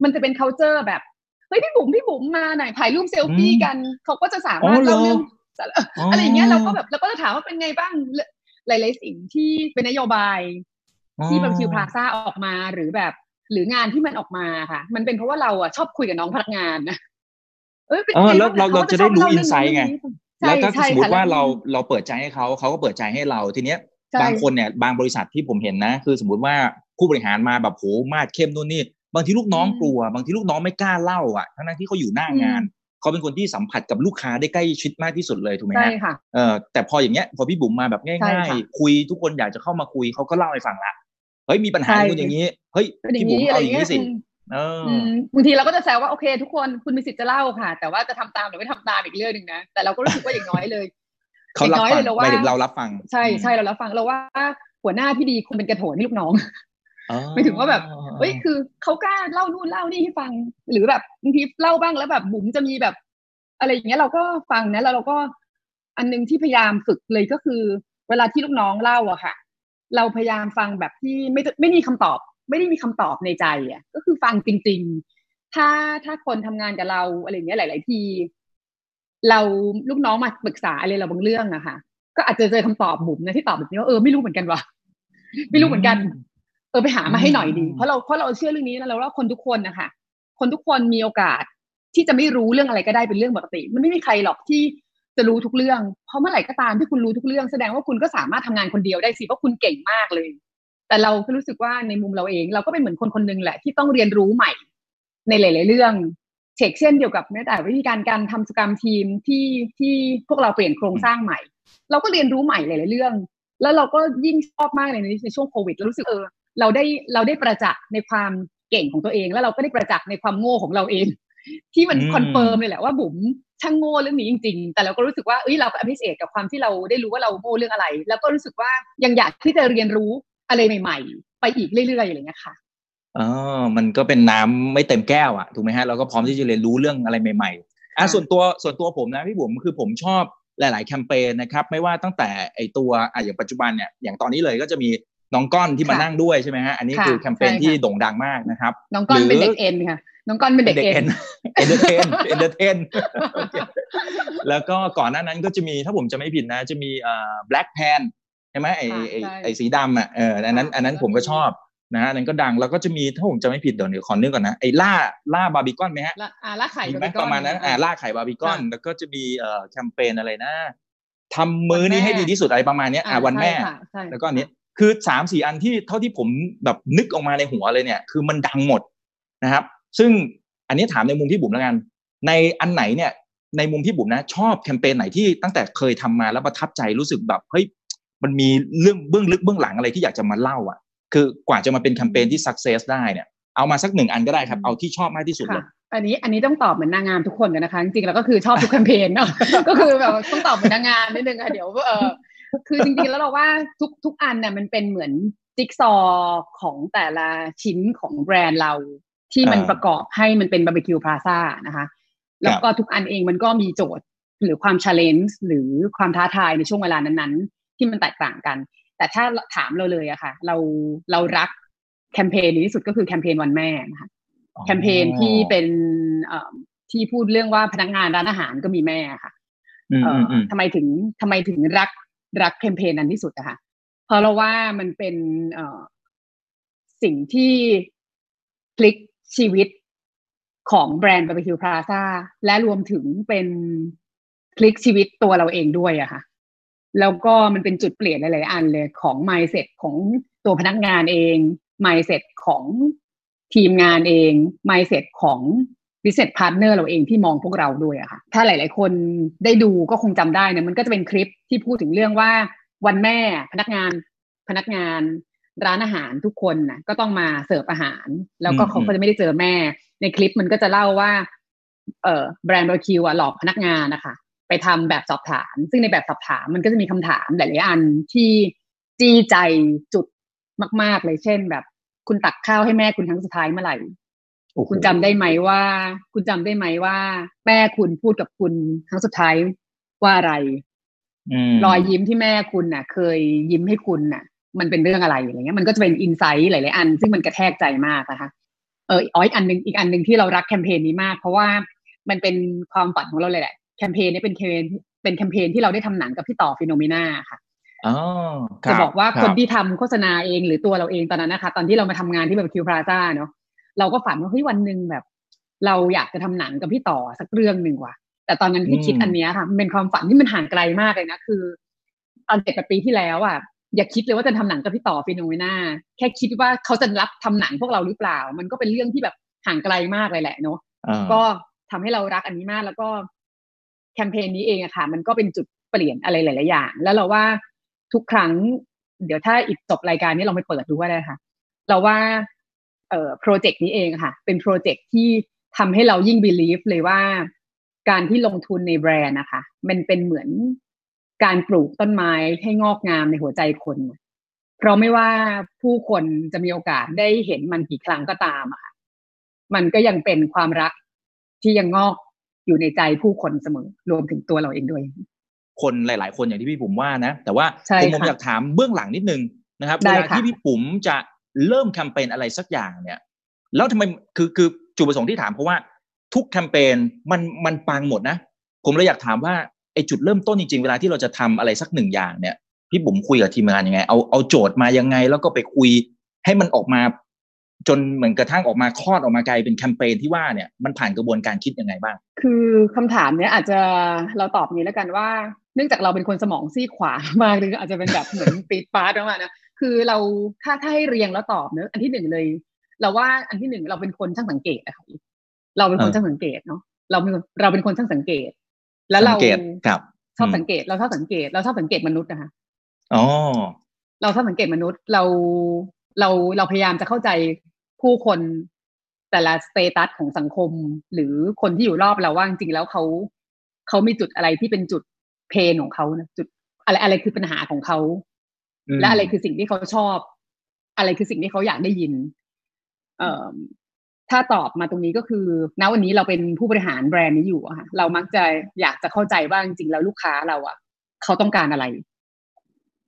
มันจะเป็น c u เจอร์แบบเฮ้ยพี่บุ๋มพี่บุ๋มมาหน่อยถ่ายรูปเซลฟี่กันเขาก็จะสามารถเล่าเรื่องอะไรอย่างเงี้ยเราก็แบบเราก็จะถามว่าเป็นไงบ้างหลาย ๆ สิ่งที่เป็นนโยบายที่บาร์บีคิวพลาซ่าออกมาหรือแบบหรืองานที่มันออกมาค่ะ มันเป็นเพราะว่าเราอะชอบคุยกับน้องพนักงานนะเออแล้วเราเราจะได้รู้ insight ไงแล้วถ้าสมมติว่าเราเราเปิดใจให้เขาเขาก็เปิดใจให้เราทีเนี้ยบางคนเนี่ยบางบริษัทที่ผมเห็นนะ คือสมมติว่า ผู้บริหารมาแบบโหมาดเข้มนู่นนี่บางทีลูกน้องกลัว บางทีลูกน้องไม่กล้าเล่าอะทั้งที่เขาอยู่หน้างานเขาเป็นคนที่สัมผัสกับลูกค้าได้ใกล้ชิดมากที่สุดเลยถูกไหมฮะใช่ค่ะเออแต่พออย่างเงี้ยพอพี่บุ๋มมาแบบง่ายๆ คุยทุกคนอยากจะเข้ามาคุยเขาก็เล่าให้ฟังละเฮ้ยมีปัญหาอย่างนี้เฮ้ยพี่บุ๋มเอาอย่างนี้สิบางทีเราก็จะแซวว่าโอเค ทุกคนคุณมีสิทธิ์จะเล่าค่ะ แต่ว่าจะทำตามหรือไม่ทำตามอีกเรื่องหนึ่งนะแต่เราก็รู้สึกว่าอย่างน้อยเลยเขารับฟังหมายถึงเรารับฟัง ใช่ใช่เรารับฟังเราว่าหัวหน้าที่ดีคุณเป็นกระโถนให้ลูกน้อง ไม่ถึงว่าแบบเฮ้ยคือเขากล้าเล่านู่นเล่านี่ให้ฟัง หรือแบบบางทีเล่าบ้างแล้วแบบบุ๋มจะมีแบบ อะไรอย่างเงี้ยเราก็ฟังนะแล้วเราก็อันนึงที่พยายามฝึกเลยก็คือ เวลาที่ลูกน้องเล่าอะค่ะ เราพยายามฟังแบบที่ไม่ไม่มีคำตอบ ไม่ได้มีคำตอบในใจอะก็คือฟังจริง ๆ ถ้าถ้าคนทำงานกับเราอะไรเงี้ยหลาย ๆ ที เราลูกน้องมาปรึกษาอะไรเราบางเรื่องอะค่ะ ก็อาจจะเจอคำตอบบุ๋มนะที่ตอบแบบนี้ว่าเออไม่รู้เหมือนกันวะไม่รู้เหมือนกัน เออไปหามาให้หน่อยดีเพราะเราเพราะเราเชื่อเรื่องนี้แล้วเราว่าคนทุกคนนะคะคนทุกคนมีโอกาสที่จะไม่รู้เรื่องอะไรก็ได้เป็นเรื่องปกติ มันไม่มีใครหรอกที่จะรู้ทุกเรื่อง เพราะเมื่อไหร่ก็ตามที่คุณรู้ทุกเรื่องแสดงว่าคุณก็สามารถทำงานคนเดียวได้สิเพราะคุณเก่งมากเลย แต่เราก็รู้สึกว่าในมุมเราเอง เราก็เป็นเหมือนคนคนหนึ่งแหละที่ต้องเรียนรู้ใหม่ ในหลาย ๆ เรื่องเช็คเช่นเดียวกับแม้แต่วิธีการการทำสกรรมทีมที่ที่พวกเราเปลี่ยนโครงสร้างใหม่ เราก็เรียนรู้ใหม่หลาย ๆ เรื่อง แล้วเราก็ยิ่งชอบมากเลยในช่วงโควิดเรารู้สึกเออ เราได้เราได้ประจักษ์ในความเก่งของตัวเอง แล้วเราก็ได้ประจักษ์ในความโง่ของเราเอง ที่มัน confirm เลยแหละว่าบุ๋มช่างโง่เรื่องนี้จริง ๆ แต่เราก็รู้สึกว่าเอ้ยเราก็ appreciate กับความที่เราได้รู้ว่าเราโง่เรื่องอะไร แล้วก็รู้สึกว่ายังอยากที่จะเรียนรู้อะไรใหม่ ๆ ไปอีกเรื่อยๆอะไรอย่างเงี้ยค่ะอ๋อมันก็เป็นน้ำไม่เต็มแก้วอะถูกไหมฮะเราก็พร้อมที่จะเรียนรู้เรื่องอะไรใหม่ๆอะส่วนตัวส่วนตัวผมนะพี่บุ๋มคือผมชอบหลาย ๆ แคมเปญนะครับไม่ว่าตั้งแต่ไอตัวอะอย่างปัจจุบันเนี่ยอย่างตอนนี้เลยก็จะมี น้องก้อนที่มานั่งด้วยใช่ไหมฮะอันนี้คือแคมเปญที่โด่งดังมากนะครับน้องก้อนเป็นเด็กเอ็นค่ะน้องก้อนเป็นเด็กเอ็นเอนเตอร์เทน entertain แล้วก็ก่อนหน้านั้นก็จะมีถ้าผมจะไม่ผิดนะ จะมีอ่า Black Pan ใช่ไหมไอไอไอสีดำอะเอออันนั้นอันนั้นผมก็ชอบนะฮะนั้นก็ดังแล้วก็จะมีถ้าผมจะไม่ผิดเดี๋ยวเดี๋ยวขอนึกก่อนนะไอ้ล่าล่าบาร์บีคอนไหมฮะอ่าล่าไข่ไหมประมาณนั้นอ่าล่าไข่บาร์บีคอน แล้วก็จะมีเอ่อแคมเปญอะไรนะทำมื้อนี้ให้ดีที่สุดอะไรประมาณนี้อ่าวันแม่ แล้วก็อันนี้ คือสามสี่อันที่เท่าที่ผมแบบนึกออกมาในหัวเลยเนี่ย คือมันดังหมดนะครับ ซึ่งอันนี้ถามในมุมที่บุ๋มแล้วกัน ในอันไหนเนี่ย ในมุมที่บุ๋มนะ ชอบแคมเปญไหนที่ตั้งแต่เคยทำมาแล้วประทับใจรู้สึกแบบเฮ้ยมันมีเรื่องเบื้องลึกเบื้องหลังอะไรที่อยากจะมาเล่าอะ คือกว่าจะมาเป็นแคมเปญที่สักเซสได้เนี่ยเอามาสักหนึ่งอันก็ได้ครับ เอาที่ชอบมากที่สุดเลยอันนี้อันนี้ต้องตอบเหมือนนางงามทุกคนกันนะคะ จริงๆแล้วก็คือชอบทุกแคมเปญเนาะก็คือแบบต้องตอบเหมือนนางงามนิดนึงค่ะเดี๋ยวเออ คือจริงๆแล้วเราว่าทุกทุกอันเนี่ยมันเป็นเหมือนจิ๊กซอของแต่ละชิ้นของแบรนด์เราที่มันประกอบให้มันเป็นบาร์บีคิวพลาซ่านะคะ แล้วก็ทุกอันเองมันก็มีโจทย์หรือความ challenge หรือความท้าทายในช่วงเวลานั้นๆ ที่มันแตกต่างกัน แต่ถ้าถามเราเลยอะค่ะ เราเรารักแคมเปญนี้ที่สุดก็คือแคมเปญวันแม่นะคะแคมเปญที่เป็นที่พูดเรื่องว่าพนักงานร้านอาหารก็มีแม่ค่ะทำไมถึงทำไมถึงรัก รักแคมเปญนั้นที่สุดอะค่ะเพราะเราว่ามันเป็นเอสิ่งที่พลิกชีวิตของแบรนด์บาร์บีคิวพลาซ่าและรวมถึงเป็นพลิกชีวิตตัวเราเองด้วยอะค่ะ แล้วก็มันเป็นจุดเปลี่ยนหลาย ๆ อันเลยของ mindset ของตัวพนักงานเอง mindset ของทีมงานเอง mindset ของ business partner เราเองที่มองพวกเราด้วยอะค่ะ ถ้าหลาย ๆ คนได้ดูก็คงจำได้นะมันก็จะเป็นคลิปที่พูดถึงเรื่องว่าวันแม่พนักงานพนักงานร้านอาหารทุกคนนะก็ต้องมาเสิร์ฟอาหาร แล้วก็เขาก็จะไม่ได้เจอแม่ ในคลิปมันก็จะเล่าว่า เออแบรนด์บาร์บีคิวอะหลอกพนักงานนะคะ ไปไปทำแบบสอบถาม ซึ่งในแบบสอบถามมันก็จะมีคำถามหลายๆอันที่จี้ใจจุดมาก ๆ เลยเช่นแบบคุณตักข้าวให้แม่คุณครั้งสุดท้ายเมื่อไหร่ คุณจำได้ไหมว่า คุณจำได้ไหมว่า แม่คุณพูดกับคุณครั้งสุดท้ายว่าอะไรรอยยิ้มที่แม่คุณน่ะ เคยยิ้มให้คุณน่ะ มันเป็นเรื่องอะไรอย่างเงี้ยมันก็จะเป็น insight หลายๆอัน ซึ่งมันกระแทกใจมากนะคะเอออีกอันหนึ่งอีกอันหนึ่งที่เรารักแคมเปญนี้มาก เพราะว่ามันเป็นความฝันของเราเลยแหละแคมเปญนี้เป็นแคมเปญเป็นแคมเปญที่เราได้ทำหนังกับพี่ต่อ Phenomenaค่ะจะบอกว่าคนที่ทำโฆษณาเองหรือตัวเราเองตอนนั้นนะคะ ตอนที่เรามาทำงานที่แบบคิวพราซ่าเนาะ เราก็ฝันว่าเฮ้ยวันหนึ่งแบบ เราอยากจะทำหนังกับพี่ต่อสักเรื่องหนึ่งว่ะ แต่ตอนนั้นที่คิดอันนี้ค่ะมันเป็นความฝันที่มันห่างไกลมากเลยนะคือตอนเจ็ดปีที่แล้วอะอย่าคิดเลยว่าจะทำหนังกับพี่ต่อฟิโนเมนาแค่คิดว่าเขาจะรับทำหนังพวกเราหรือเปล่า มันก็เป็นเรื่องที่แบบห่างไกลมากเลยแหละเนาะก็ทำให้เรารักอันนี้มากแล้วก็แคมเปญนี้เองอะค่ะ มันก็เป็นจุดเปลี่ยนอะไรหลาย ๆ อย่าง แล้วเราว่าทุกครั้ง เดี๋ยวถ้าอีกจบรายการนี้เราไปเปิดดูก็ได้ค่ะ เราว่าเอ่อ โปรเจกต์นี้เองค่ะ เป็นโปรเจกต์ที่ทำให้เรายิ่งบิลีฟเลยว่า การที่ลงทุนในแบรนด์นะคะ มันเป็นเหมือนการปลูกต้นไม้ให้งอกงามในหัวใจคน เพราะไม่ว่าผู้คนจะมีโอกาสได้เห็นมันกี่ครั้งก็ตามอะค่ะ มันก็ยังเป็นความรักที่ยังงอกอยู่ในใจผู้คนเสมอ รวมถึงตัวเราเองด้วย คนหลาย ๆ คนอย่างที่พี่ปุ๋มว่านะ แต่ว่าผมผมอยากถามเบื้องหลังนิดนึงนะครับเวลาที่พี่ปุ๋มจะ เริ่มแคมเปญอะไรสักอย่างเนี่ย แล้วทำไมคือคือจุดประสงค์ที่ถามเพราะว่าทุกแคมเปญมันมันปังหมดนะ ผมเลยอยากถามว่าไอจุดเริ่มต้นจริงๆ เวลาที่เราจะทำอะไรสักหนึ่งอย่างเนี่ยพี่บุ๋มคุยกับทีมงานยังไง เอาเอาโจทย์มายังไง แล้วก็ไปคุยให้มันออกมา จนเหมือนกระทั่งออกมาคลอดออกมากลายเป็นแคมเปญที่ว่าเนี่ยมันผ่านกระบวนการคิดยังไงบ้าง คือคำถามเนี้ยอาจจะเราตอบนี้แล้วกันว่า เนื่องจากเราเป็นคนสมองซีขวามากหรืออาจจะเป็นแบบเหมือนปีดปาร์ตมานะ คือเราถ้าถ้าให้เรียงแล้วตอบเนอะอันที่หนึ่งเลย เราว่าอันที่หนึ่งเราเป็นคนช่างสังเกตอะค่ะเราเป็นคนช่างสังเกตเนาะเราเป็นเราเป็นคนช่างสังเกต แล้วเราครับชอบสังเกตเราชอบสังเกต เราชอบสังเกตมนุษย์นะคะอ๋อเราชอบสังเกตมนุษย์เราเราเราพยายามจะเข้าใจผู้คนแต่ละสเตตัสของสังคม หรือคนที่อยู่รอบเราว่าจริงๆแล้วเขาเขามีจุดอะไรที่เป็นจุดเพนของเขานะจุดอะไรอะไรคือปัญหาของเขา และอะไรคือสิ่งที่เขาชอบ อะไรคือสิ่งที่เขาอยากได้ยิน เอ่อถ้าตอบมาตรงนี้ก็คือณวันนี้เราเป็นผู้บริหารแบรนด์นี้อยู่อะเรามักจะอยากจะเข้าใจว่าจริงๆแล้วลูกค้าเราอะเขาต้องการอะไร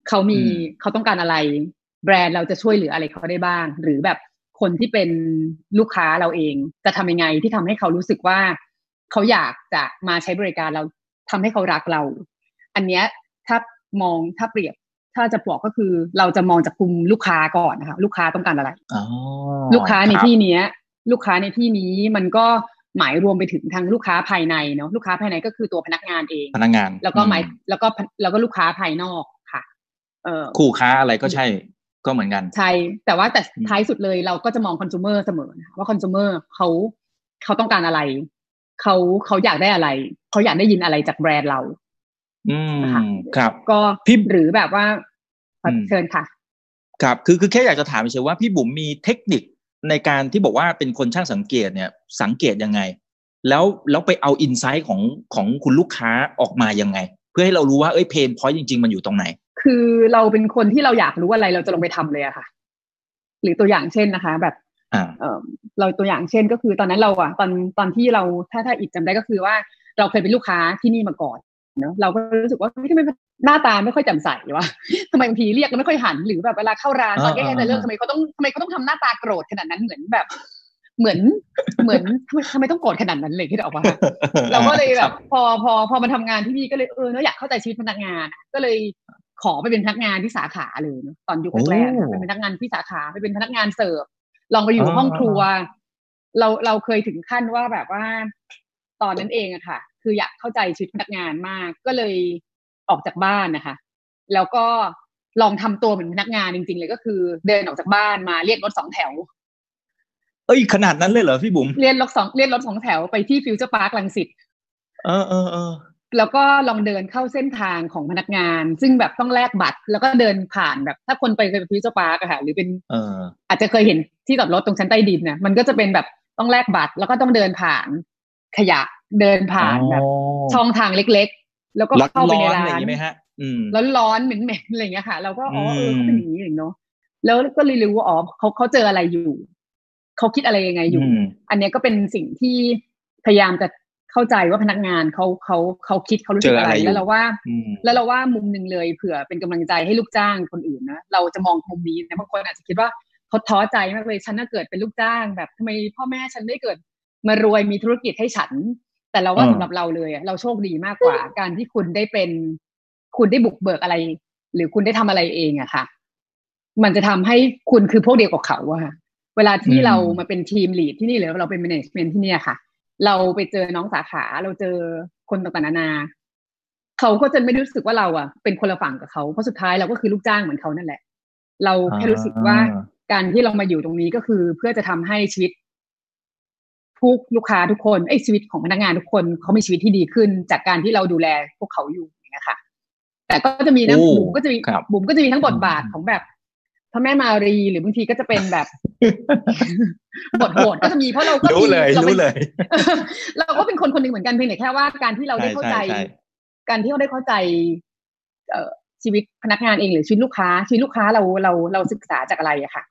เขามีเขาต้องการอะไร แบรนด์เราจะช่วยเหลืออะไรเขาได้บ้าง หรือแบบคนที่เป็นลูกค้าเราเอง จะทำยังไงที่ทำให้เขารู้สึกว่า เขาอยากจะมาใช้บริการเราทำให้เขารักเรา อันเนี้ยถ้ามองถ้าเปรียบ ถ้าจะบอกก็คือเราจะมองจากกลุ่มลูกค้าก่อนนะคะลูกค้าต้องการอะไรลูกค้าในที่เนี้ยลูกค้าในที่นี้มันก็หมายรวมไปถึงทางลูกค้าภายในเนาะลูกค้าภายในก็คือตัวพนักงานเองพนักงาน แล้วก็หมายแล้วก็แล้วก็ลูกค้าภายนอกค่ะ เออคู่ค้าอะไรก็ใช่ ก็เหมือนกัน ใช่ แต่ว่าแต่ท้ายสุดเลยเราก็จะมองคอน sumer เสมอนะว่าคอน sumer เขาเขาต้องการอะไรเขาเขาอยากได้อะไร เขาอยากได้ยินอะไรจากแบรนด์เรา อืมครับ ก็พี่หรือแบบว่าเชิญค่ะ ครับคือคือแค่อยากจะถามเฉยว่าพี่บุ๋มมีเทคนิคในการที่บอกว่าเป็นคนช่างสังเกตเนี่ย สังเกตยังไง แล้วแล้วไปเอาอินไซต์ของของคุณลูกค้าออกมายังไง เพื่อให้เรารู้ว่าเอ้ยเพนพอยต์จริง ๆ มันอยู่ตรงไหน คือเราเป็นคนที่เราอยากรู้อะไรเราจะลงไปทำเลยอะค่ะ หรือตัวอย่างเช่นนะคะ แบบเออเราตัวอย่างเช่นก็คือตอนนั้นเราอะตอนตอนที่เราถ้าถ้าอีกจำได้ก็คือว่าเราเคยเป็นลูกค้าที่นี่มาก่อน เนาะเราก็รู้สึกว่าทำไมหน้าตาไม่ค่อยแจ่มใสวะทำไมบางทีเรียกก็ไม่ค่อยหันหรือแบบเวลาเข้าร้านตอนแรกๆจะเรื่องทำไมเขาต้องทำไมเขาต้องทำหน้าตาโกรธขนาดนั้นเหมือนแบบ เหมือนเหมือนทำไมทำไมต้องโกรธขนาดนั้นเลยที่ออกมาเราก็เลยแบบพอพอพอมาทำงานที่นี่ก็เลยเออเนาะอยากเข้าใจชีวิตพนักงาน ก็เลยขอไปเป็นพนักงานที่สาขาเลยเนาะตอนยุคแรกเป็นพนักงานที่สาขาไปเป็นพนักงานเสิร์ฟลองไปอยู่ห้องครัว เราเราเคยถึงขั้นว่าแบบว่า ตอนนั้นเองอะค่ะ คืออยากเข้าใจชีวิตพนักงานมาก ก็เลยออกจากบ้านนะคะ แล้วก็ลองทำตัวเหมือนพนักงานจริง ๆ เลยก็คือ เดินออกจากบ้านมาเรียกรถสองแถว เอ้ยขนาดนั้นเลยเหรอพี่บุ๋มเรียกรถสองเรียกรถสองแถวไปที่ฟิวเจอร์พาร์ครังสิตเออเออเออแล้วก็ลองเดินเข้าเส้นทางของพนักงาน ซึ่งแบบต้องแลกบัตร แล้วก็เดินผ่านแบบ ถ้าคนไปเคยไปฟิวเจอร์พาร์คอะค่ะหรือเป็นอาจจะเคยเห็นที่จอดรถตรงชั้นใต้ดินเนี่ยมันก็จะเป็นแบบต้องแลกบัตร แล้วก็ต้องเดินผ่านขยะ เดินผ่านแบบช่องทางเล็กแล้วก็เข้าไปในร้านไหมฮะร้อนร้อนเหม็นเหม็นอะไรเงี้ยค่ะ เราก็อ๋อเออเขาเป็นอย่างนี้เนาะแล้วก็เลยรู้ว่าอ๋อเขาเขาเจออะไรอยู่เขาคิดอะไรยังไงอยู่ อันนี้ก็เป็นสิ่งที่พยายามจะเข้าใจว่าพนักงานเขาเขาเขาคิดเขารู้สึกอะไรแล้วเราว่า แล้วเราว่ามุมหนึ่งเลยเผื่อเป็นกำลังใจให้ลูกจ้างคนอื่นนะเราจะมองมุมนี้นะบางคนอาจจะคิดว่าเขาท้อใจมากเลยฉันน่าเกิดเป็นลูกจ้าง แบบทำไมพ่อแม่ฉันไม่เกิดมารวยมีธุรกิจให้ฉัน แต่เราว่าสำหรับเราเลยเราโชคดีมากกว่า การที่คุณได้เป็น คุณได้บุกเบิกอะไร หรือคุณได้ทำอะไรเองอะค่ะ มันจะทำให้คุณคือพวกเดียวกับเขาอะเวลาที่เรามาเป็นทีมลีดที่นี่หรือเราเป็นแมネจเมนที่นี่ค่ะ เราไปเจอน้องสาขา เราเจอคนต่างๆนานาเขาก็จะไม่รู้สึกว่าเราอะเป็นคนละฝั่งกับเขาเพราะสุดท้ายเราก็คือลูกจ้างเหมือนเขานั่นแหละ เราแค่รู้สึกว่าการที่เรามาอยู่ตรงนี้ก็คือเพื่อจะทำให้ชีวิต ผู้ลูกค้าทุกคนไอ้ชีวิตของพนักงานทุกคนเขามีชีวิตที่ดีขึ้น จากการที่เราดูแลพวกเขาอยู่อย่างเงี้ยค่ะแต่ก็จะมีนะบุ๋มก็จะมีบุ๋มก็จะมีทั้งบทบาทของแบบพระแม่มารีหรือบางทีก็จะเป็นแบบบทโหดก็จะมีเพราะเราก็รู้เลยรู้เลย เราก็เป็นคนคนหนึ่งเหมือนกันเพียงแต่แค่ว่าการที่เราได้เข้าใจ การที่เราได้เข้าใจ เอชีวิตพนักงานเองหรือชีวิตลูกค้าชีวิตลูกค้าเราเราเราศึกษาจากอะไรอะค่ะ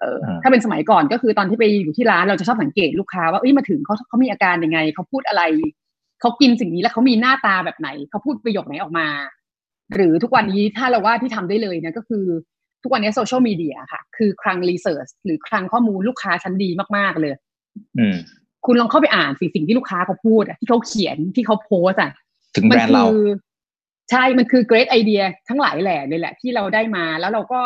เออถ้าเป็นสมัยก่อนก็คือตอนที่ไปอยู่ที่ร้านเราจะชอบสังเกตลูกค้าว่าเอ้ยมาถึงเขาเขามีอาการยังไงเขาพูดอะไรเขากินสิ่งนี้แล้วเขามีหน้าตาแบบไหนเขาพูดประโยคไหนออกมา หรือทุกวันนี้ถ้าเราว่าที่ทำได้เลยเนี่ยก็คือทุกวันนี้โซเชียลมีเดียค่ะ คือคลังรีเสิร์ชหรือคลังข้อมูลลูกค้าชั้นดีมาก ๆ เลยอืมคุณลองเข้าไปอ่านสิสิ่งที่ลูกค้าเขาพูดอะที่เขาเขียนที่เขาโพสอะถึงแบรนด์เราใช่ มันคือเกรดไอเดียทั้งหลายแหล่เลยแหละ ที่เราได้มาแล้วเราก็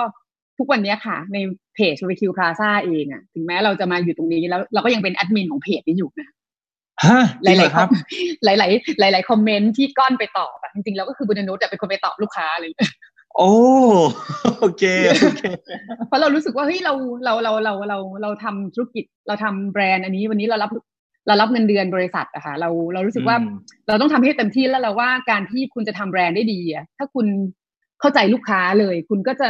ทุกวันนี้ค่ะ ในเพจวิคิวพลาซ่าเองอะถึงแม้เราจะมาอยู่ตรงนี้แล้ว เราก็ยังเป็นแอดมินของเพจนี้อยู่นะฮะหลายๆครับ หลาย ๆ หลาย ๆ คอมเมนต์ที่ก้อนไปตอบอะจริงๆเราก็คือบุญนุชเป็นคนไปตอบลูกค้าเลยโอ้โอเคโอเคเพราะเรารู้สึกว่าเฮ้ยเราเราเราเราเราเราทำธุรกิจเราทำแบรนด์อันนี้วันนี้เรารับเรารับเงินเดือนบริษัทอะค่ะเราเรารู้สึกว่าเราต้องทำให้เต็มที่แล้วเราว่าการที่คุณจะทำแบรนด์ได้ดีอะถ้าคุณเข้าใจลูกค้าเลย คุณก็จะ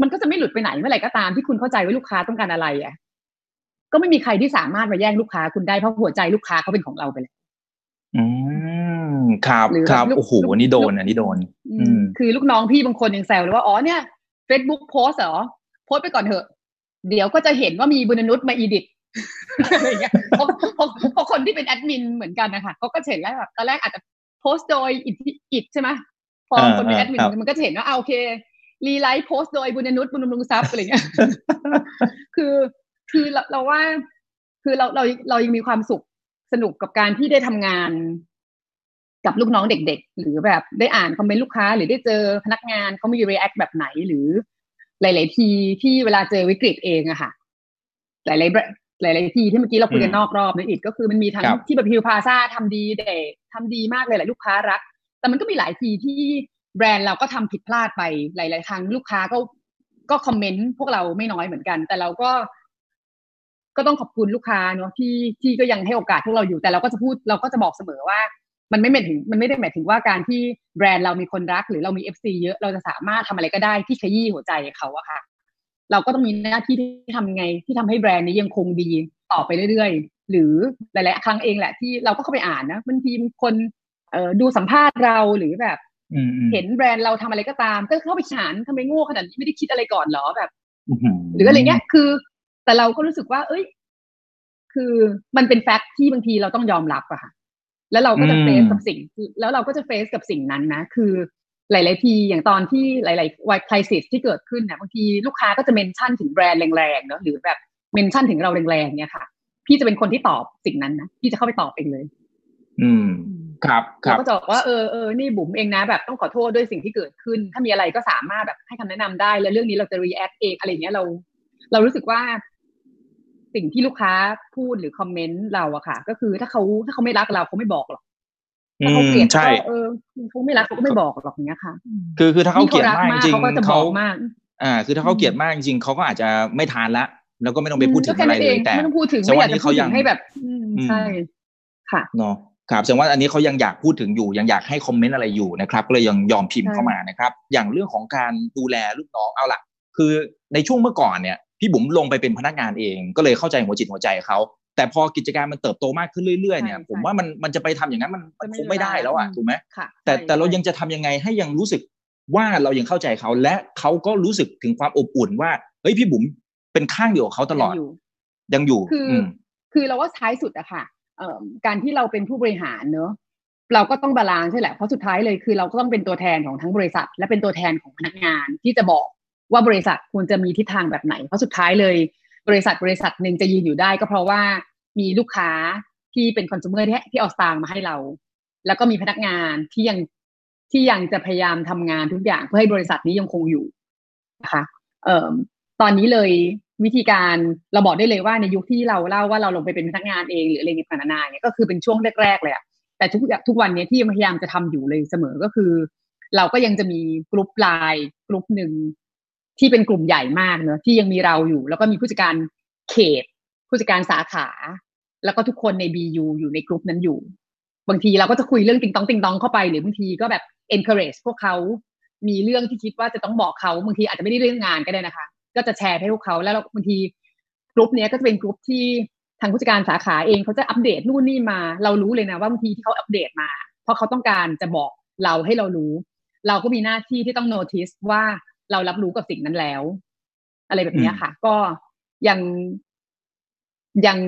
มันก็จะไม่หลุดไปไหนเมื่อไหร่ก็ตามที่คุณเข้าใจว่าลูกค้าต้องการอะไรอะก็ไม่มีใครที่สามารถมาแย่งลูกค้าคุณได้เพราะหัวใจลูกค้าเขาเป็นของเราไปแล้วอืมครับครับโอ้โหนี่โดนอันนี้โดน อืมคือลูกน้องพี่บางคนยังแซวเลยว่าอ๋อเนี่ยเฟซบุ๊กโพสเหรอโพสไปก่อนเถอะ เดี๋ยวก็จะเห็นว่ามีบุณย์นุชมา edit อะไรเงี้ยเพราะเพราะคนที่เป็นแอดมินเหมือนกันนะคะเขาก็เห็นแล้วแบบตอนแรกอาจจะโพสโดยอิดอิดใช่ไหมพอคนเป็นแอดมินมันก็จะเห็นว่าเอาโอเค rewrite โพสโดยบุณย์นุชบุณย์นุชซับอะไรเงี้ยคือคือเราเราว่า คือเราเราเรายังมีความสุขสนุกกับการที่ได้ทำงานกับลูกน้องเด็ก ๆ หรือแบบได้อ่านคอมเมนต์ลูกค้า หรือได้เจอพนักงานเขามี react แบบไหนหรือหลาย ๆ ทีที่เวลาเจอวิกฤตเองอะค่ะ หลาย ๆหลาย ๆ ทีที่เมื่อกี้เราคุยกันนอกรอบนั่นอีกก็คือมันมีทั้งที่แบบคิวพลาซ่าทำดีเด็กทำดีมากเลยแหละลูกค้ารัก แต่มันก็มีหลายทีที่ แบรนด์เราก็ทำผิดพลาดไปหลาย ๆ ครั้งลูกค้าก็ก็คอมเมนต์พวกเราไม่น้อยเหมือนกัน แต่เราก็ ก็ต้องขอบคุณลูกค้าเนาะที่ที่ก็ยังให้โอกาสพวกเราอยู่แต่เราก็จะพูดเราก็จะบอกเสมอว่า มันไม่หมายถึง มันไม่ได้หมายถึงว่าการที่แบรนด์เรามีคนรัก หรือเรามี FC เยอะเราจะสามารถทำอะไรก็ได้ที่ขยี้หัวใจเขาอะค่ะ เราก็ต้องมีหน้าที่ที่ทำไงที่ทำให้แบรนด์นี้ยังคงดีต่อไปเรื่อยๆ หรือหลายๆครั้งเองแหละที่เราก็เข้าไปอ่านนะบางทีคนดูสัมภาษณ์เราหรือแบบ เห็นแบรนด์เราทำอะไรก็ตาม ก็เข้าไปฉานทำไมโง่ขนาดนี้ไม่ได้คิดอะไรก่อนหรอแบบหรืออะไรเงี้ยคือ แต่เราก็รู้สึกว่า เอ้ย คือมันเป็น fact ที่บางทีเราต้องยอมรับอะค่ะ แล้วเราก็จะ face กับสิ่ง แล้วเราก็จะ face กับสิ่งนั้นนะ คือหลาย ๆ ทีอย่างตอนที่หลายๆวัย crisis ที่เกิดขึ้นเนี่ยบางทีลูกค้าก็จะ mention ถึงแบรนด์แรงๆเนาะหรือแบบ mention ถึงเราแรงๆเนี่ยค่ะ พี่จะเป็นคนที่ตอบสิ่งนั้นนะพี่จะเข้าไปตอบเองเลย อืม ครับครับก็จะบอกว่าเออเออนี่บุ๋มเองนะ แบบต้องขอโทษด้วยสิ่งที่เกิดขึ้น ถ้ามีอะไรก็สามารถแบบให้คำแนะนำได้ แล้วเรื่องนี้เราจะ react เองอะไรเงี้ยเรา เรารู้สึกว่าสิ่งที่ลูกค้าพูดหรือคอมเมนต์เราอะค่ะ ก็คือถ้าเขาถ้าเขาไม่รักเราเขาไม่บอกหรอกถ้าเขาเกลียดก็เออเขาไม่รักเขาก็ไม่บอกหรอกเนี้ยค่ะ คือคือถ้าเขาเกลียดมากจริงเขาอ่า คือถ้าเขาเกลียดมากจริงเขาก็อาจจะไม่ทานละ แล้วก็ไม่ต้องไปพูดถึงอะไรเลยแต่ไม่ต้องพูดถึงไม่อยากจะพูดถึงให้แบบใช่ค่ะเนาะ ครับแสดงว่าอันนี้เขายังอยากพูดถึงอยู่ ยังอยากให้คอมเมนต์อะไรอยู่นะครับ ก็เลยยังยอมพิมพ์เข้ามานะครับ อย่างเรื่องของการดูแลลูกน้องเอาล่ะคือในช่วงเมื่อก่อนเนี่ยพี่บุ๋มลงไปเป็นพนักงานเอง ก็เลยเข้าใจหัวจิตหัวใจเขาแต่พอกิจการมันเติบโตมากขึ้นเรื่อยๆเนี่ยใช่ผมว่ามันมันจะไปทำอย่างนั้นมันจะไม่คงไม่ได้แล้วอะเวลาถูกไหมค่ะแต่ใช่แต่เราใช่ยังจะทำยังไงให้ยังรู้สึกว่าเรายังเข้าใจเขาและเขาก็รู้สึกถึงความอบอุ่นว่าเฮ้ยพี่บุ๋มเป็นข้างเดียวกับเขาตลอดยังยู่ยังอยู่คืออมคือเราว่าท้ายสุดอะค่ะเอ่อ การที่เราเป็นผู้บริหารเนอะเราก็ต้อง balance ใช่แหละเพราะสุดท้ายเลยคือเราก็ต้องเป็นตัวแทนของทั้งบริษัท และเป็นตัวแทนของพนักงานที่จะบอกว่าบริษัทควรจะมีทิศทางแบบไหน เพราะสุดท้ายเลยบริษัทบริษัทหนึ่งจะยืนอยู่ได้ ก็เพราะว่ามีลูกค้าที่เป็นคอน sumer ที่ที่เอาสตางค์มาให้เรา แล้วก็มีพนักงานที่ยังที่ยังจะพยายามทำงานทุกอย่างเพื่อให้บริษัทนี้ยังคงอยู่นะคะเอ่อตอนนี้เลย วิธีการเราบอกได้เลยว่าในยุคที่เราเล่าว่าเราลงไปเป็นพนักงานเองหรืออะไรเงี้ยนานาเนี่ยก็คือเป็นช่วงแรกๆเลยอะแต่ทุกทุกวันนี้ที่พยายามจะทำอยู่เลยเสมอก็คือ เราก็ยังจะมีกลุ่มไลน์กลุ่มหนึ่งที่เป็นกลุ่มใหญ่มากเนอะที่ยังมีเราอยู่ แล้วก็มีผู้จัดการเขต ผู้จัดการสาขา แล้วก็ทุกคนใน BU อยู่ในกลุ่มนั้นอยู่ บางทีเราก็จะคุยเรื่องติงตองติงตองเข้าไปหรือบางทีก็แบบ encourage พวกเขามีเรื่องที่คิดว่าจะต้องบอกเขาบางทีอาจจะไม่ได้เรื่องงานก็ได้นะคะ ก็จะแชร์ให้พวกเขาแล้วบางทีกลุ่มนี้ก็จะเป็นกลุ่มที่ทางผู้จัดการสาขาเองเขาจะอัปเดตนู่นนี่มา เรารู้เลยนะว่าบางทีที่เขาอัปเดตมา เพราะเขาต้องการจะบอกเราให้เรารู้ เราก็มีหน้าที่ที่ต้อง notice ว่าเรารับรู้กับสิ่งนั้นแล้ว อะไรแบบนี้ค่ะ ก็ยังยัง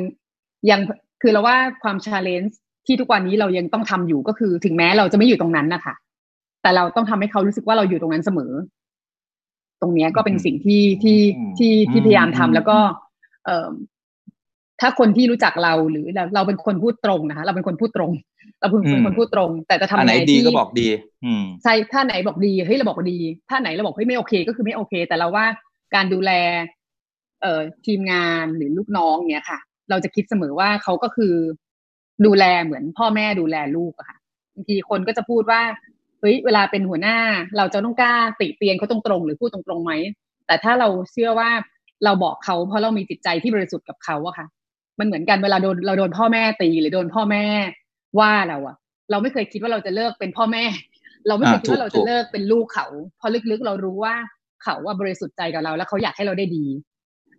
ยังคือเราว่าความ challenge ที่ทุกวันนี้เรายังต้องทำอยู่ก็คือ ถึงแม้เราจะไม่อยู่ตรงนั้นนะคะแต่เราต้องทำให้เขารู้สึกว่าเราอยู่ตรงนั้นเสมอ ตรงเนี้ยก็เป็นสิ่งที่ที่ที่ที่พยายามทำแล้วก็เอ่อถ้าคนที่รู้จักเราหรือเราเราเป็นคนพูดตรงนะคะเราเป็นคนพูดตรง เราเป็นอืมคนพูดตรง แต่จะทำอันยังไหนไงดีที่ก็บอกดี อืมใช่ถ้าไหนบอกดีเฮ้ยเราบอกว่าดี ถ้าไหนเราบอกเฮ้ยไม่โอเค ก็คือไม่โอเค แต่เราว่าการดูแล เอ่อทีมงานหรือลูกน้องเนี้ยค่ะ เราจะคิดเสมอว่าเขาก็คือดูแลเหมือนพ่อแม่ดูแลลูกอะค่ะบางทีคนก็จะพูดว่า เฮ้ยเวลาเป็นหัวหน้า เราจะต้องกล้าติเตียนเขาตรงๆหรือพูดตรงๆไหมแต่ถ้าเราเชื่อว่าเราบอกเขาเพราะเรามีจิตใจที่บริสุทธิ์กับเขาอะค่ะ มันเหมือนกันเวลาโดนเราโดนพ่อแม่ตีหรือโดนพ่อแม่ว่าเราอะเราไม่เคยคิดว่าเราจะเลิกเป็นพ่อแม่ เราไม่เคยคิดว่าเราจะเลิกเป็นลูกเขาเพราะลึกๆ เรารู้ว่าเขาว่าบริสุทธิ์ใจกับเรา แล้วเขาอยากให้เราได้ดี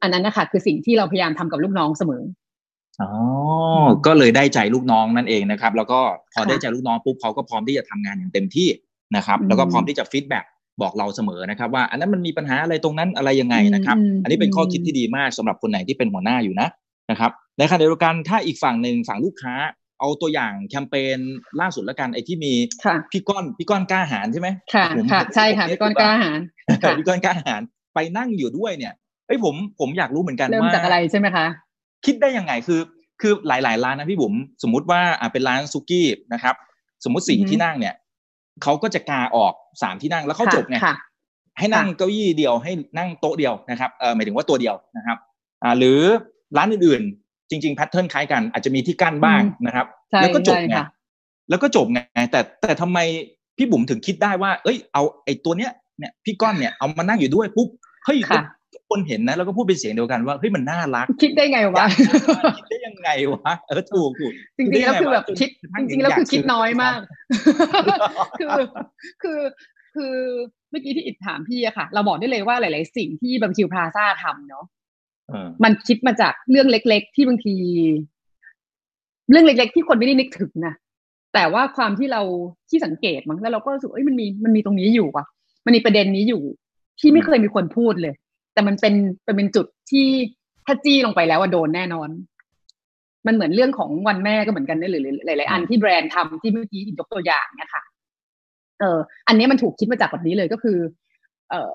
อันนั้นนะคะคือสิ่งที่เราพยายามทำกับลูกน้องเสมอ อ๋อ ก็เลยได้ใจลูกน้องนั่นเองนะครับ แล้วก็พอค่ะได้ใจลูกน้องปุ๊บเขาก็พร้อมที่จะทำงานอย่างเต็มที่นะครับอืมแล้วก็พร้อมที่จะ feedback บอกเราเสมอนะครับ ว่า อันนั้นมันมีปัญหาอะไรตรงนั้นอะไรยังไงนะครับอืมอันนี้เป็นข้ออืมคิดที่ดีมากสำหรับคนไหนที่เป็นหัวหน้าอยู่นะนะครับในขณะเดียวกันถ้าอีกฝั่งหนึ่งฝั่งลูกค้าเอาตัวอย่างแคมเปญล่าสุดแล้วกันไอ้ที่มีค่ะพี่ก้อนพี่ก้อนกล้าหาญใช่ไหมค่ะผมค่ะผมใช่ค่ะผมพี่ก้อนกล้าหาญค่ะพี่ก้อนกล้าหาญไปนั่งอยู่ด้วยเนี่ยเอ้ยผมผมอยากรู้เหมือนกันเริ่มว่าจากอะไรใช่ไหมคะ คิดได้ยังไงคือ คือหลาย ๆ ร้านนะพี่บุ๋มสมมุติว่าอ่าเป็นร้านซุกี้นะครับ สมมุติสี่อือฮึที่นั่งเนี่ยเขาก็จะกาออกสามที่นั่งแล้วเขาจบไงค่ะให้นั่งค่ะเก้าอี้เดียวให้นั่งโต๊ะเดียวนะครับเออหมายถึงว่าตัวเดียวนะครับอ่าหรือร้านอื่นๆ จริงๆแพทเทิร์นคล้ายกัน อาจจะมีที่กั้นบ้างนะครับใช่แล้วก็จบใช่ไงค่ะแล้วก็จบไงแต่แต่ทำไมพี่บุ๋มถึงคิดได้ว่า เอ้ยเอาไอ้ตัวเนี้ยเนี่ยพี่ก้อนเนี่ยเอามานั่งอยู่ด้วยปุ๊บเฮ้ย ค่ะทุกคนเห็นนะแล้วก็พูดเป็นเสียงเดียวกันว่าเฮ้ยมันน่ารัก คิดได้ไงวะคิดได้ยังไงวะเออถูกถูกจริงๆแล้วคือแบบคิดจนกระทั่จริงๆแล้วคือคิดยากซื้น้อยมากซื้คือคือคือเมื่อกี้ที่อิดถามพี่อะค่ะ เราบอกได้เลยว่าหลาย ๆ สิ่งที่บางคิวพลาซ่าทำเนาะเออมันคิดมาจากเรื่องเล็ก ๆ ที่บางที เรื่องเล็ก ๆ ที่คนไม่ได้นึกถึงนะแต่ว่าความที่เราที่สังเกตมั้งแล้วเราก็รู้สึกเอ้ยมันมีมันมีตรงนี้อยู่ว่ะ มันมีประเด็นนี้อยู่ ที่ไม่เคยมีคนพูดเลย แต่มันเป็นเป็นเป็นจุดที่ถ้าจี้ลงไปแล้วว่าโดนแน่นอน มันเหมือนเรื่องของวันแม่ก็เหมือนกันนะหรือหรือหลายๆอันที่แบรนด์ทำที่เมื่อกี้ยกตัวอย่างเนี่ยค่ะ เออ อันนี้มันถูกคิดมาจากแบบนี้เลยก็คือ เออ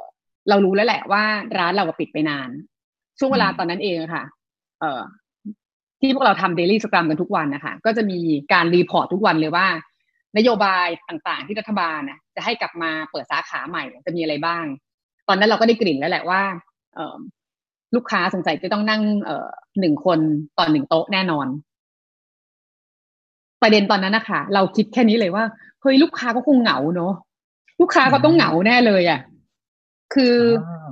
เรารู้แล้วแหละว่าร้านเราอะปิดไปนาน ช่วงเวลาตอนนั้นเองอะค่ะ เออที่พวกเราทำ daily scrum กันทุกวันนะคะ ก็จะมีการ report ทุกวันเลยว่า นโยบายต่างๆ ที่รัฐบาลนะจะให้กลับมาเปิดสาขาใหม่จะมีอะไรบ้าง ตอนนั้นเราก็ได้กลิ่นแล้วแหละว่าเออ ลูกค้าสงสัยจะต้องนั่งเอ่อหนึ่งคนต่อหนึ่งโต๊ะแน่นอน ประเด็นตอนนั้นนะคะเราคิดแค่นี้เลยว่าเฮ้ยลูกค้าก็คงเหงาเนอะลูกค้าก็ต้องเหงาแน่เลยอะ คือ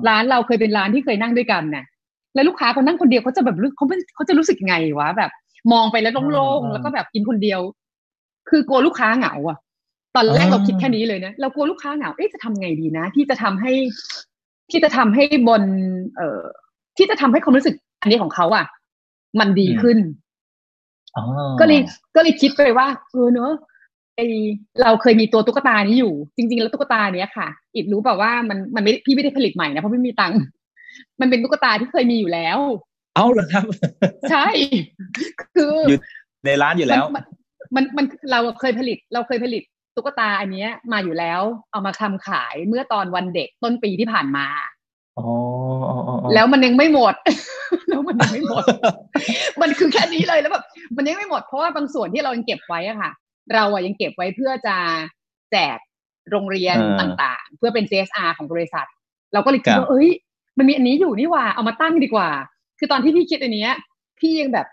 ร้านเราเคยเป็นร้านที่เคยนั่งด้วยกันน่ะ แล้วลูกค้าเขานั่งคนเดียวเขาจะแบบรู้เขาไม่เขาจะรู้สึกไงวะแบบ มองไปแล้วโล่งๆแล้วก็แบบกินคนเดียว คือกลัวลูกค้าเหงาอะ ตอนแรกเราคิดแค่นี้เลยนะเรากลัวลูกค้าเหงาเอ๊ะจะทำไงดีนะที่จะทำให้ ที่จะทำให้บน เอ่อที่จะทำให้ความรู้สึกอันนี้ของเขาอะ มันดีขึ้นก็เลยก็เลยคิดไปว่าเออเนอะไอเราเคยมีตัวตุ๊กตานี้อยู่ จริง ๆ แล้วตุ๊กตาเนี้ยค่ะ อิดรู้เปล่าว่ามันมันไม่พี่ไม่ได้ผลิตใหม่นะเพราะไม่มีตังค์มันเป็นตุ๊กตาที่เคยมีอยู่แล้ว เอาเหรอครับ ใช่ คืออยู่ในร้านอยู่แล้ว มันมันมันเราเคยผลิต เราเคยผลิต ตุ๊กตาอันเนี้ยมาอยู่แล้ว เอามาทำขายเมื่อตอนวันเด็กต้นปีที่ผ่านมาอ๋อแล้วมันยังไม่หมด แล้วมันยังไม่หมด มันคือแค่นี้เลยแล้วแบบมันยังไม่หมดเพราะว่าบางส่วนที่เรายังเก็บไว้อะค่ะ เราอะยังเก็บไว้เพื่อจะแจกโรงเรียนเออต่างๆ เพื่อเป็น CSR ของบริษัท เราก็เลยคิดครับว่าเอ้ย มันมีอันนี้อยู่นี่หว่าเอามาตั้งดีกว่า คือตอนที่พี่คิดอันเนี้ย พี่ยังแบบ